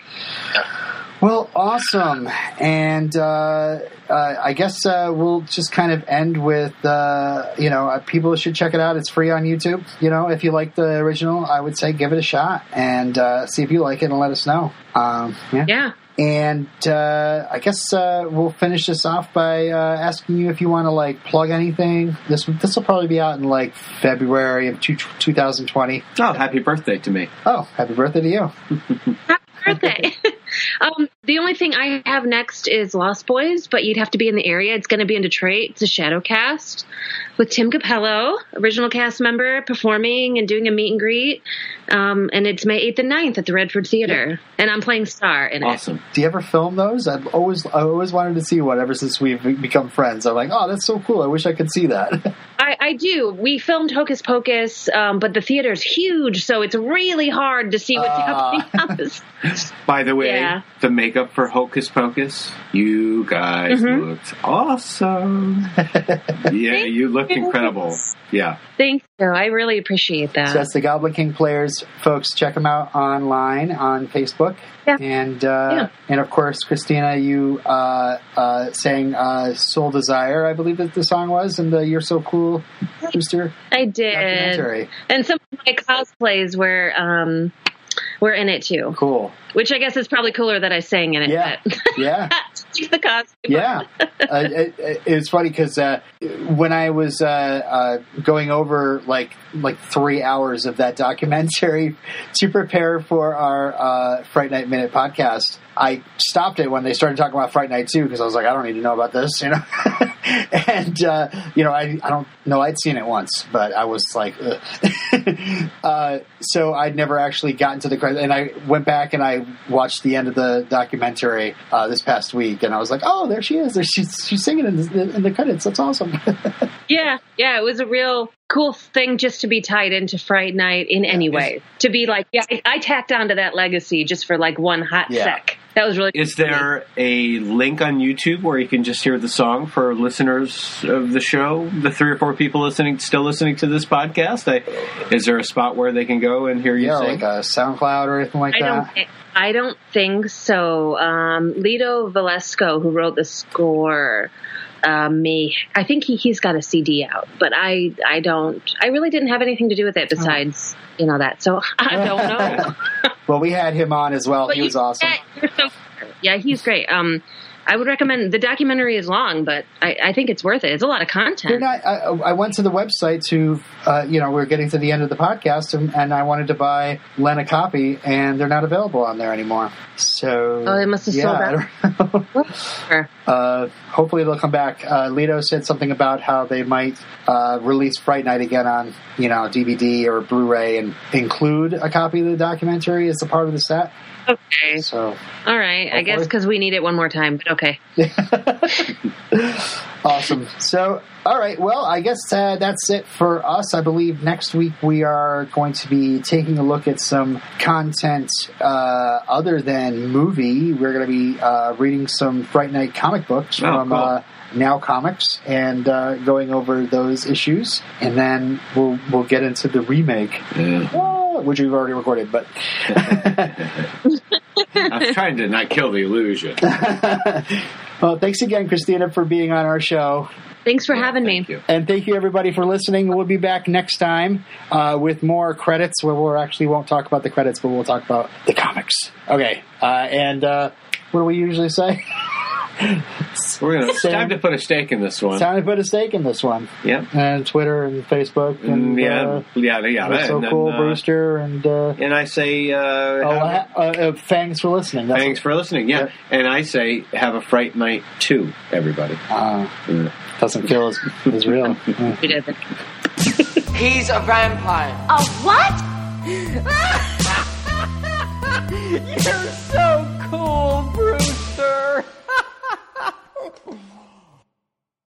Well, awesome. And uh, uh, I guess uh, we'll just kind of end with, uh, you know, uh, people should check it out. It's free on YouTube. You know, if you like the original, I would say give it a shot and uh, see if you like it and let us know. Um, yeah. Yeah. And uh, I guess uh, we'll finish this off by uh, asking you if you want to like plug anything. This this will probably be out in like February of two, 2020. Oh, happy birthday to me. Oh, happy birthday to you! Happy birthday. um, the only thing I have next is Lost Boys, but you'd have to be in the area. It's going to be in Detroit. It's a shadow cast with Tim Cappello, original cast member, performing and doing a meet and greet. Um, and it's May 8th and 9th at the Redford Theater. And I'm playing Star in it. Awesome. Do you ever film those? I've always I always wanted to see one ever since we've become friends. I'm like, oh, that's so cool. I wish I could see that. I, I do. We filmed Hocus Pocus, um, but the theater's huge, so it's really hard to see what's Ah. happening. By the way, Yeah. the makeup makeup for Hocus Pocus. You guys Mhm. looked awesome. yeah, you looked incredible. Yeah. Thank you. I really appreciate that. So that's the Goblin King players, folks. Check them out online on Facebook. Yeah. And uh, Yeah. and of course, Christina, you uh, uh, sang uh, "Soul Desire," I believe that the song was, in the "You're So Cool" Brewster I did. documentary. And some of my cosplays were um were in it too. Cool. Which I guess is probably cooler that I sang in it. Yeah. Yeah. The costume. Yeah, uh, it, it, it's funny because uh, when I was uh, uh, going over like like three hours of that documentary to prepare for our uh, Fright Night Minute podcast, I stopped it when they started talking about Fright Night Two because I was like, I don't need to know about this, you know. and uh, you know, I I don't know I'd seen it once, but I was like, uh, so I'd never actually gotten to the credit, and I went back and I watched the end of the documentary uh, this past week, and I was like, oh, there she is, there she's she's singing in the, in the credits. That's awesome. Yeah, yeah, it was a real cool thing just to be tied into Fright Night in any way. To be like, yeah, I, I tacked onto that legacy just for like one hot Yeah. sec. That was really. Is there a link on YouTube where you can just hear the song for listeners of the show? The three or four people listening, still listening to this podcast, I, is there a spot where they can go and hear you yeah, sing? like a SoundCloud or anything like I don't. that. I don't think so. Um, Lido Valesco, who wrote the score, uh, may. I think he he's got a CD out, but I I don't. I really didn't have anything to do with it besides you know that. So I don't know. well, we had him on as well. But he you- was awesome. Yeah, so- yeah, he's great. Um, I would recommend the documentary is long, but I, I think it's worth it. It's a lot of content. not. I, I went to the website to, uh, you know, we're getting to the end of the podcast, and, and I wanted to buy Len a copy, and they're not available on there anymore. So, Oh, they must have yeah, sold I don't know. Sure. uh, hopefully they'll come back. Uh, Lido said something about how they might uh, release Fright Night again on, you know, DVD or Blu-ray and include a copy of the documentary as a part of the set. Okay. So, All right. I guess because we need it one more time. But okay. awesome. So, all right. Well, I guess uh, that's it for us. I believe next week we are going to be taking a look at some content uh, other than movie. We're going to be uh, reading some Fright Night comic books Oh, from cool. uh, Now Comics and uh, going over those issues, and then we'll we'll get into the remake, Yeah. uh, which we've already recorded. But I'm trying to not kill the illusion. well, thanks again, Christina, for being on our show. Thanks for having me. You. And thank you everybody for listening. We'll be back next time uh, with more credits. Where we actually won't talk about the credits, but we'll talk about the comics. Okay. Uh, and uh, what do we usually say? We're gonna. It's time to put a stake in this one. Time to put a stake in this one. Yep. And Twitter and Facebook and Mm, yeah, uh, yeah, yeah. we're so and then, cool, uh, Brewster and uh, And I say, uh, oh, have- uh, uh, thanks for listening. That's thanks for listening. Yeah. Yep. and I say, have a fright night too, everybody. uh, Yeah. doesn't feel as, as real. Yeah. We did. He's a vampire. A what? You're so Oh.